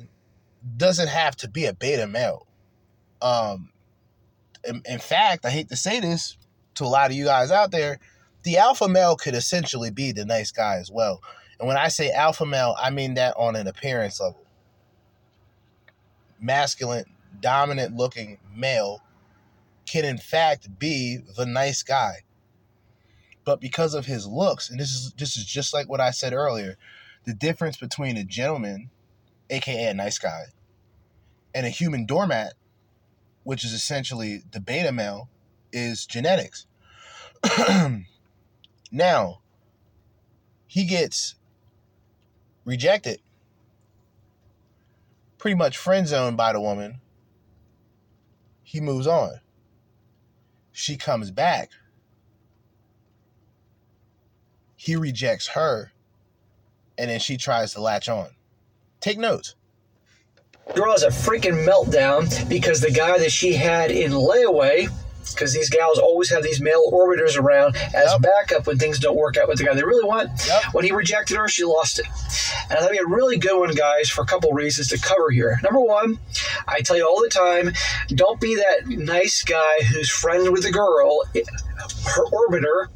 doesn't have to be a beta male. Um, in, in fact, I hate to say this to a lot of you guys out there, the alpha male could essentially be the nice guy as well. And when I say alpha male, I mean that on an appearance level. Masculine, dominant looking male can in fact be the nice guy. But because of his looks, and this is this is just like what I said earlier, the difference between a gentleman, aka a nice guy, and a human doormat which is essentially the beta male, is genetics. now, he gets rejected, pretty much friend zoned by the woman. He moves on. She comes back. He rejects her, and then she tries to latch on. Take notes girl has a freaking meltdown because the guy that she had in layaway because these gals always have these male orbiters around as yep. backup when things don't work out with the guy they really want. Yep. When he rejected her, she lost it. And I thought it'd be a really good one, guys, for a couple reasons to cover here. Number one, I tell you all the time, don't be that nice guy who's friends with the girl, her orbiter,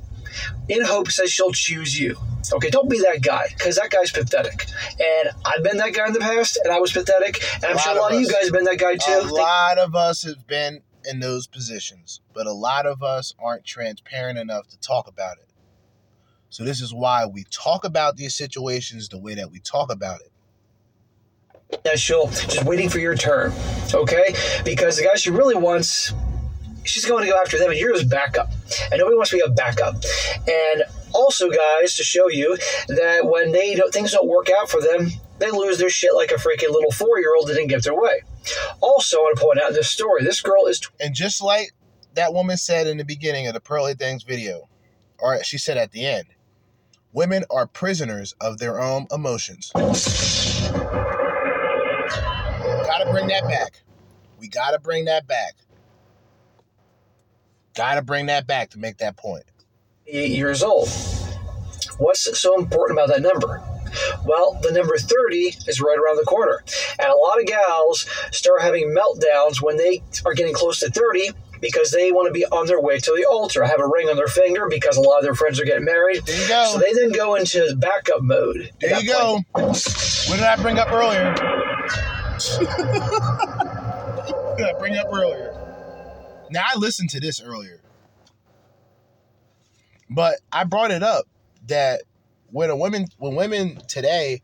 in hopes that she'll choose you. Okay, don't be that guy because that guy's pathetic. And I've been that guy in the past, and I was pathetic. And I'm sure a lot of, us, you guys have been that guy too. A lot of us have been in those positions, but a lot of us aren't transparent enough to talk about it. So this is why we talk about these situations the way that we talk about it. Yeah, she'll just waiting for your turn, okay? Because the guy she really wants she's going to go after them, and you're just backup. And nobody wants to be a backup. And also, guys, to show you that when they don't, things don't work out for them, they lose their shit like a freaking little four year old that didn't get their way. Also, I want to point out this story, this girl is. and just like that woman said in the beginning of the Pearly Things video, or she said at the end, women are prisoners of their own emotions. Gotta bring that back. We gotta bring that back. Gotta bring that back to make that point. Eight years old. What's so important about that number? Well, the number 30 is right around the corner. And a lot of gals start having meltdowns when they are getting close to 30 because they want to be on their way to the altar, have a ring on their finger because a lot of their friends are getting married. There you go. So they then go into backup mode. There you go. What did I bring up earlier? what did I bring up earlier? Now I listened to this earlier. But I brought it up that when a women when women today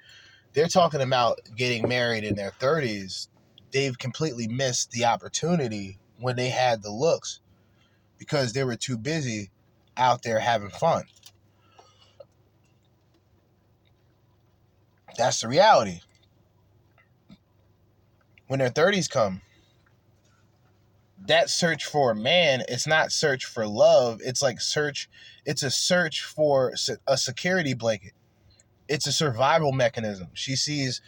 they're talking about getting married in their 30s, they've completely missed the opportunity when they had the looks because they were too busy out there having fun. That's the reality. When their 30s come, that search for a man, it's not search for love. It's like search, it's a search for a security blanket. It's a survival mechanism. She sees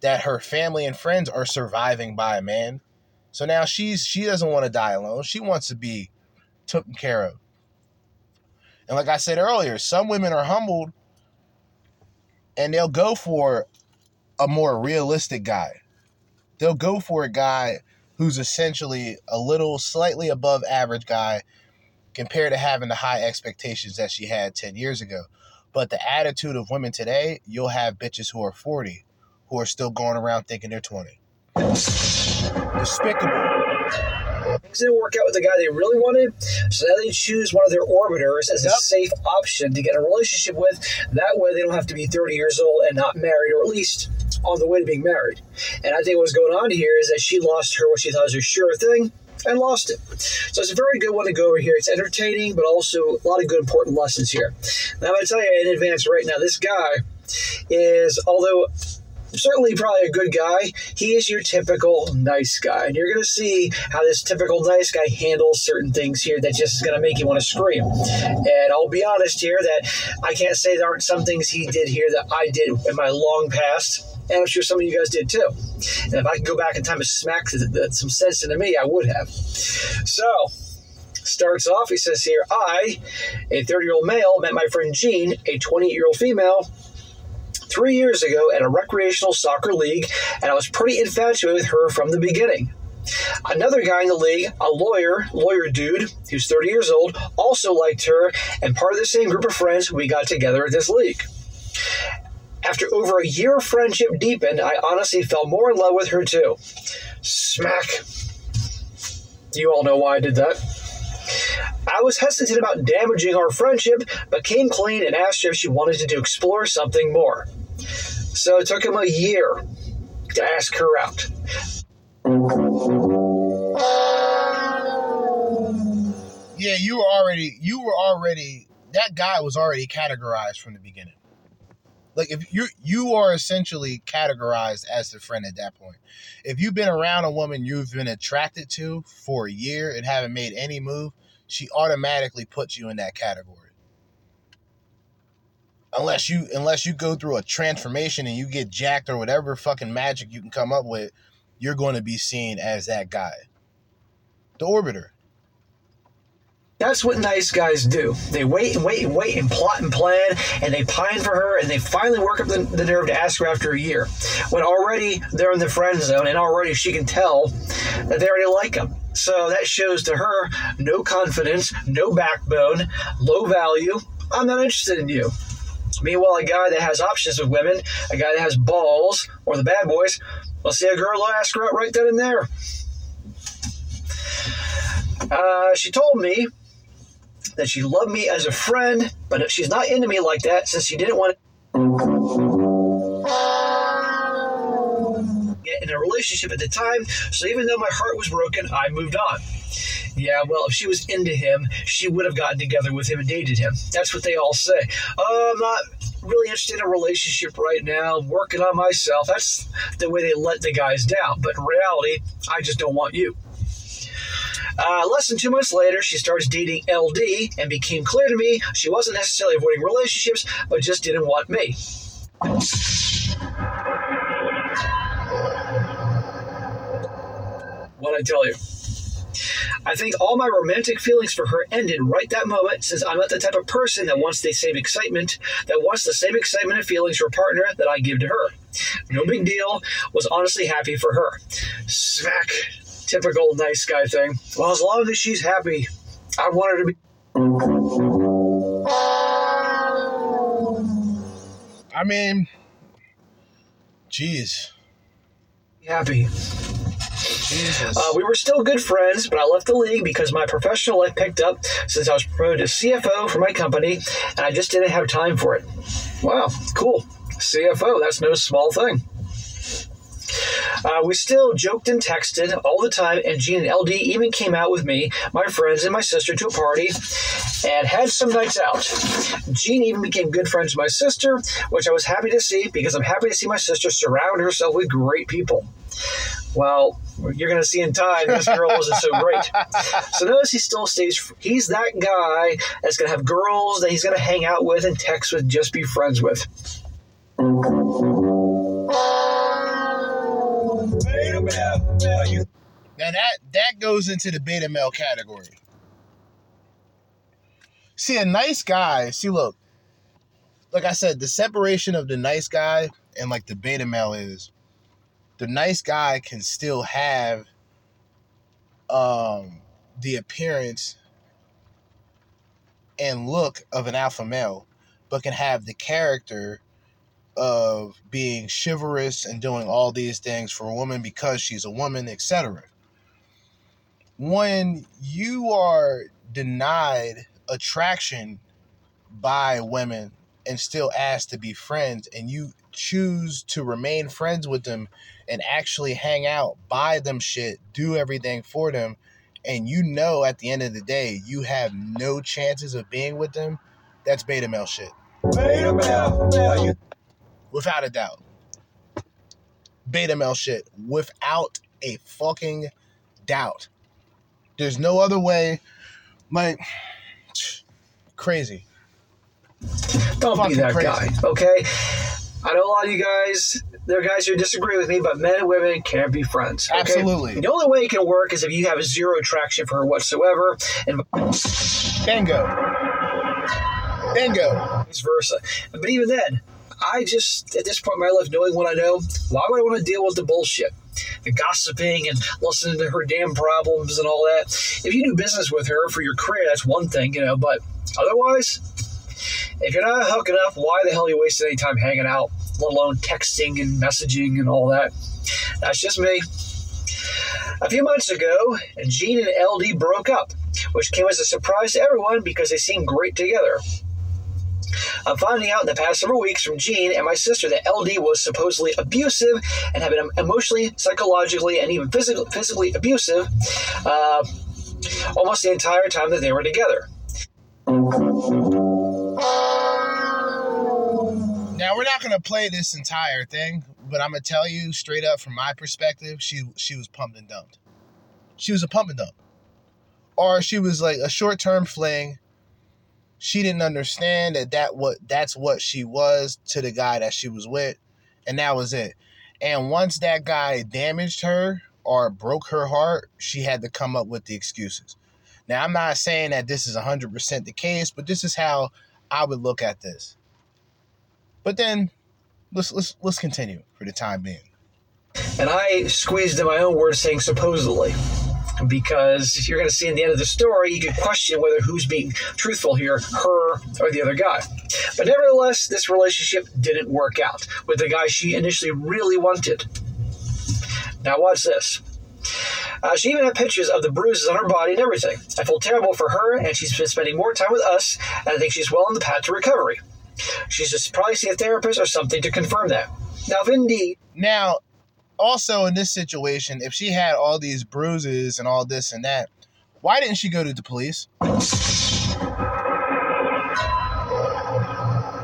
that her family and friends are surviving by a man. So now she's she doesn't want to die alone. She wants to be taken care of. And like I said earlier, some women are humbled and they'll go for a more realistic guy. They'll go for a guy who's essentially a little slightly above average guy compared to having the high expectations that she had 10 years ago. But the attitude of women today, you'll have bitches who are 40 who are still going around thinking they're 20. Despicable. Things didn't work out with the guy they really wanted, so now they choose one of their orbiters as a safe option to get a relationship with. That way, they don't have to be 30 years old and not married, or at least on the way to being married. And I think what's going on here is that she lost her what she thought was a sure thing and lost it. So it's a very good one to go over here. It's entertaining, but also a lot of good important lessons here. Now I'm to tell you in advance right now, this guy is, although certainly probably a good guy. He is your typical nice guy. And you're going to see how this typical nice guy handles certain things here that just is going to make you want to scream. And I'll be honest here that I can't say there aren't some things he did here that I did in my long past. And I'm sure some of you guys did too. And if I could go back in time and smack some sense into me, I would have. So, starts off, he says here, I, a 30 year old male, met my friend Jean, a 28 year old female, three years ago at a recreational soccer league, and I was pretty infatuated with her from the beginning. Another guy in the league, a lawyer, lawyer dude, who's 30 years old, also liked her, and part of the same group of friends, we got together at this league. After over a year of friendship deepened, I honestly fell more in love with her too. Smack. You all know why I did that. I was hesitant about damaging our friendship, but came clean and asked her if she wanted to explore something more. So it took him a year to ask her out. Yeah, you were already you were already that guy was already categorized from the beginning. Like if you you are essentially categorized as the friend at that point. If you've been around a woman you've been attracted to for a year and haven't made any move, she automatically puts you in that category. Unless you unless you go through a transformation and you get jacked or whatever fucking magic you can come up with, you're going to be seen as that guy. The orbiter. That's what nice guys do. They wait and wait and wait and plot and plan, and they pine for her, and they finally work up the, the nerve to ask her after a year. When already they're in the friend zone, and already she can tell that they already like him. So that shows to her no confidence, no backbone, low value. I'm not interested in you. Meanwhile, a guy that has options with women, a guy that has balls, or the bad boys, will see a girl ask her out right then and there. Uh, she told me that she loved me as a friend, but she's not into me like that since she didn't want to get in a relationship at the time. So even though my heart was broken, I moved on. Yeah, well, if she was into him, she would have gotten together with him and dated him. That's what they all say. Oh, I'm not really interested in a relationship right now. I'm working on myself. That's the way they let the guys down. But in reality, I just don't want you. Uh, less than two months later, she starts dating LD and became clear to me she wasn't necessarily avoiding relationships, but just didn't want me. What I tell you. I think all my romantic feelings for her ended right that moment since I'm not the type of person that wants the same excitement, that wants the same excitement and feelings for a partner that I give to her. No big deal, was honestly happy for her. Smack typical nice guy thing. Well, as long as she's happy, I want her to be. I mean, jeez. Happy. Jesus. Uh, we were still good friends, but I left the league because my professional life picked up since I was promoted to CFO for my company, and I just didn't have time for it. Wow, cool. CFO, that's no small thing. Uh, we still joked and texted all the time, and Gene and LD even came out with me, my friends, and my sister to a party and had some nights out. Gene even became good friends with my sister, which I was happy to see because I'm happy to see my sister surround herself with great people. Well, you're going to see in time this girl wasn't so great. So notice he still stays. He's that guy that's going to have girls that he's going to hang out with and text with, just be friends with. Now that that goes into the beta male category. See, a nice guy. See, look, like I said, the separation of the nice guy and like the beta male is the nice guy can still have um the appearance and look of an alpha male, but can have the character of being chivalrous and doing all these things for a woman because she's a woman, etc. When you are denied attraction by women and still asked to be friends and you choose to remain friends with them and actually hang out, buy them shit, do everything for them, and you know at the end of the day you have no chances of being with them, that's beta male shit. Beta male. Without a doubt. Beta male shit. Without a fucking doubt. There's no other way. Like, crazy. Don't be that crazy. guy, okay? I know a lot of you guys, there are guys who disagree with me, but men and women can't be friends. okay? Absolutely. The only way it can work is if you have zero attraction for her whatsoever, and bingo, bingo, vice versa. But even then, I just at this point in my life, knowing what I know, why would I want to deal with the bullshit? The gossiping and listening to her damn problems and all that. If you do business with her for your career, that's one thing, you know, but otherwise, if you're not hooking up, why the hell are you wasting any time hanging out, let alone texting and messaging and all that? That's just me. A few months ago, Gene and LD broke up, which came as a surprise to everyone because they seemed great together. I'm finding out in the past several weeks from Jean and my sister that LD was supposedly abusive and had been emotionally, psychologically, and even physically, physically abusive uh, almost the entire time that they were together. Now we're not gonna play this entire thing, but I'm gonna tell you straight up from my perspective, she she was pumped and dumped. She was a pump and dump, or she was like a short term fling. She didn't understand that that what that's what she was to the guy that she was with, and that was it. And once that guy damaged her or broke her heart, she had to come up with the excuses. Now I'm not saying that this is 100% the case, but this is how I would look at this. But then let's let's let's continue for the time being. And I squeezed in my own words saying supposedly. Because you're going to see in the end of the story, you could question whether who's being truthful here, her or the other guy. But nevertheless, this relationship didn't work out with the guy she initially really wanted. Now, watch this. Uh, she even had pictures of the bruises on her body and everything. I feel terrible for her, and she's been spending more time with us, and I think she's well on the path to recovery. She's just probably see a therapist or something to confirm that. Now, if indeed. Now, also in this situation, if she had all these bruises and all this and that, why didn't she go to the police?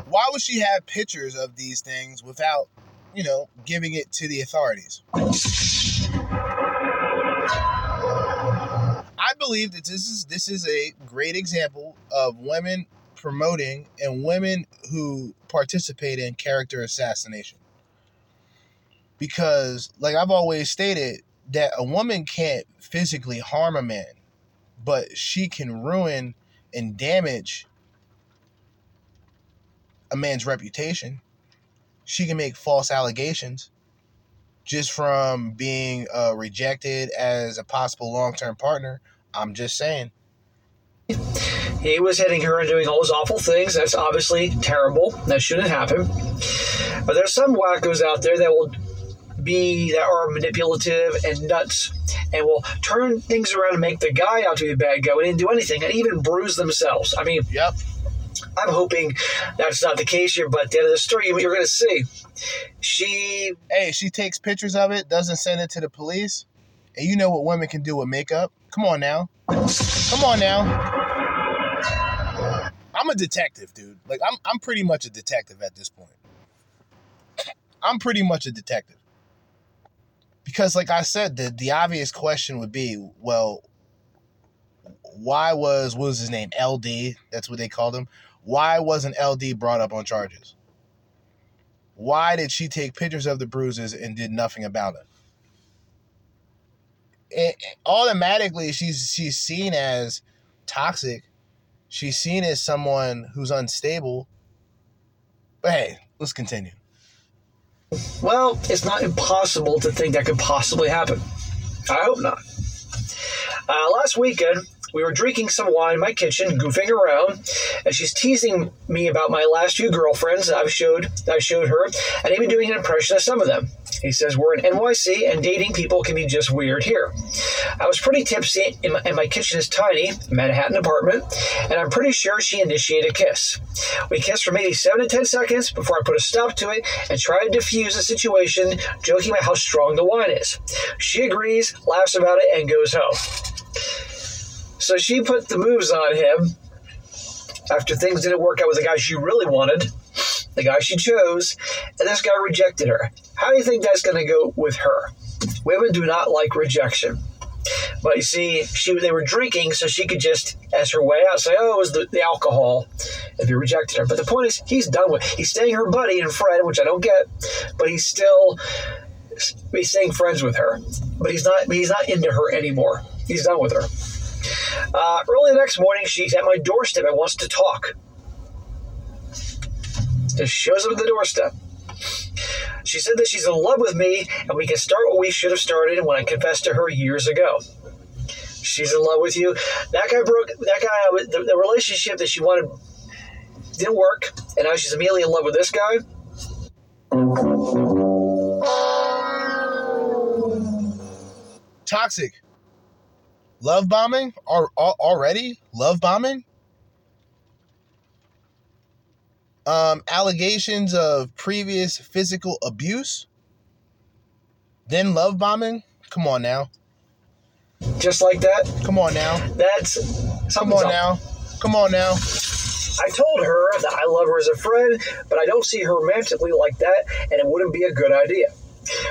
Why would she have pictures of these things without, you know, giving it to the authorities? I believe that this is this is a great example of women promoting and women who participate in character assassination. Because, like I've always stated, that a woman can't physically harm a man, but she can ruin and damage a man's reputation. She can make false allegations just from being uh, rejected as a possible long term partner. I'm just saying. He was hitting her and doing all those awful things. That's obviously terrible. That shouldn't happen. But there's some wackos out there that will be that are manipulative and nuts and will turn things around and make the guy out to be a bad guy. We didn't do anything and even bruise themselves. I mean, yep. I'm hoping that's not the case here, but at the end of the story, you're going to see. She. Hey, she takes pictures of it, doesn't send it to the police. And you know what women can do with makeup? Come on now. Come on now. I'm a detective, dude. Like I'm I'm pretty much a detective at this point. I'm pretty much a detective. Because like I said, the the obvious question would be, well, why was what was his name? LD, that's what they called him. Why wasn't LD brought up on charges? Why did she take pictures of the bruises and did nothing about it? it automatically she's she's seen as toxic she's seen as someone who's unstable. But hey, let's continue. Well, it's not impossible to think that could possibly happen. I hope not. Uh, last weekend, we were drinking some wine in my kitchen, goofing around, and she's teasing me about my last few girlfriends I've showed I showed her, and even doing an impression of some of them. He says we're in NYC and dating people can be just weird here. I was pretty tipsy, and my, kitchen is tiny, Manhattan apartment, and I'm pretty sure she initiated a kiss. We kissed for maybe seven to ten seconds before I put a stop to it and tried to defuse the situation, joking about how strong the wine is. She agrees, laughs about it, and goes home. So she put the moves on him after things didn't work out with the guy she really wanted, the guy she chose, and this guy rejected her. How do you think that's going to go with her? Women do not like rejection. But you see, she they were drinking, so she could just, as her way out, say, "Oh, it was the, the alcohol." If he rejected her, but the point is, he's done with. He's staying her buddy and friend, which I don't get, but he's still he's staying friends with her. But he's not. He's not into her anymore. He's done with her. Uh, early the next morning, she's at my doorstep and wants to talk. Just shows up at the doorstep. She said that she's in love with me and we can start what we should have started when I confessed to her years ago. She's in love with you. That guy broke. That guy. The, the relationship that she wanted didn't work, and now she's immediately in love with this guy. Toxic. Love bombing? Or, already? Love bombing? Um, allegations of previous physical abuse? Then love bombing? Come on now. Just like that? Come on now. That's Come on now. Come on now. I told her that I love her as a friend, but I don't see her romantically like that, and it wouldn't be a good idea.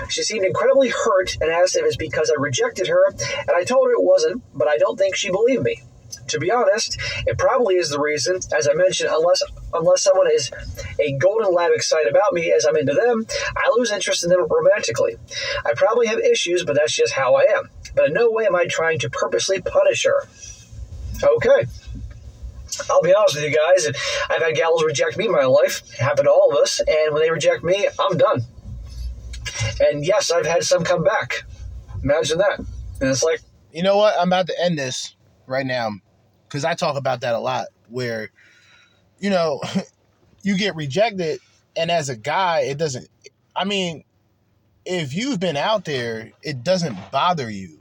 She seemed incredibly hurt and asked if it's because I rejected her, and I told her it wasn't, but I don't think she believed me. To be honest, it probably is the reason, as I mentioned, unless unless someone is a golden lab excited about me as I'm into them, I lose interest in them romantically. I probably have issues, but that's just how I am. But in no way am I trying to purposely punish her. Okay. I'll be honest with you guys, I've had gals reject me in my life. It happened to all of us, and when they reject me, I'm done. And yes, I've had some come back. Imagine that. And it's like, you know what? I'm about to end this right now because I talk about that a lot. Where, you know, you get rejected, and as a guy, it doesn't. I mean, if you've been out there, it doesn't bother you,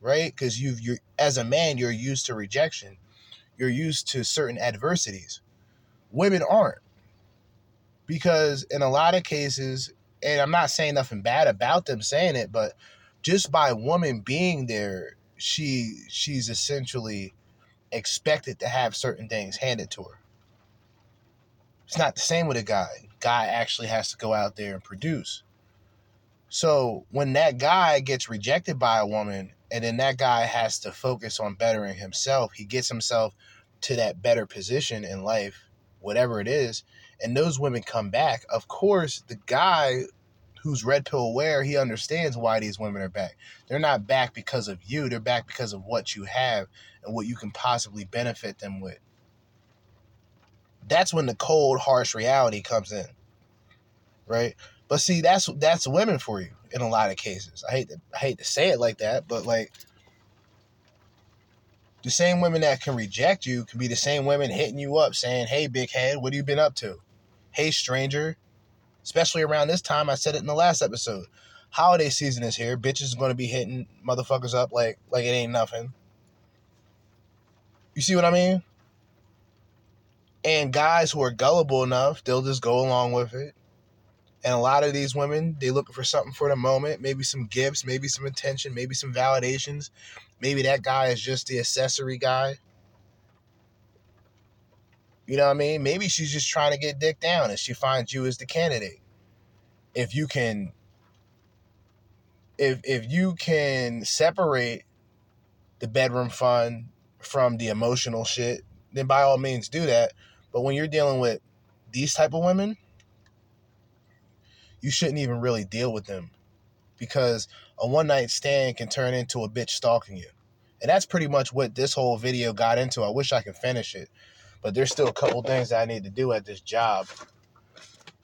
right? Because you've you're as a man, you're used to rejection. You're used to certain adversities. Women aren't because in a lot of cases and I'm not saying nothing bad about them saying it, but just by woman being there, she she's essentially expected to have certain things handed to her. It's not the same with a guy. Guy actually has to go out there and produce. So when that guy gets rejected by a woman, and then that guy has to focus on bettering himself, he gets himself to that better position in life, whatever it is, and those women come back, of course, the guy who's red pill aware, he understands why these women are back. They're not back because of you, they're back because of what you have and what you can possibly benefit them with. That's when the cold, harsh reality comes in. Right? But see, that's that's women for you in a lot of cases. I hate to I hate to say it like that, but like the same women that can reject you can be the same women hitting you up saying, Hey big head, what have you been up to? Hey stranger, especially around this time. I said it in the last episode. holiday season is here. Bitches is gonna be hitting motherfuckers up like like it ain't nothing. You see what I mean? And guys who are gullible enough, they'll just go along with it. And a lot of these women, they looking for something for the moment, maybe some gifts, maybe some attention, maybe some validations. Maybe that guy is just the accessory guy. You know what I mean? Maybe she's just trying to get dick down and she finds you as the candidate. If you can if if you can separate the bedroom fun from the emotional shit, then by all means do that. But when you're dealing with these type of women, you shouldn't even really deal with them because a one night stand can turn into a bitch stalking you. And that's pretty much what this whole video got into. I wish I could finish it, but there's still a couple things that I need to do at this job.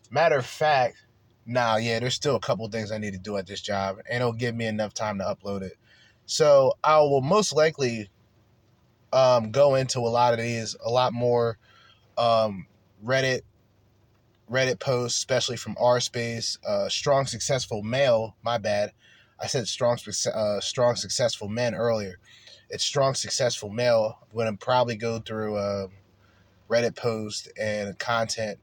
Matter of fact, nah, yeah, there's still a couple things I need to do at this job, and it'll give me enough time to upload it. So I will most likely um, go into a lot of these, a lot more um, Reddit Reddit posts, especially from R Space, uh, strong successful male. My bad, I said strong uh, strong successful men earlier. It's strong successful male. I'm gonna probably go through uh, Reddit post and content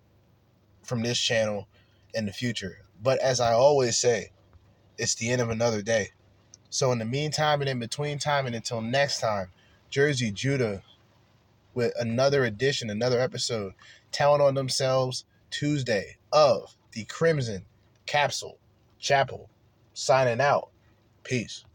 from this channel in the future. But as I always say, it's the end of another day. So in the meantime and in between time and until next time, Jerzee Judah with another edition, another episode, telling on themselves Tuesday of the Crimson Capsule Chapel. Signing out. Peace.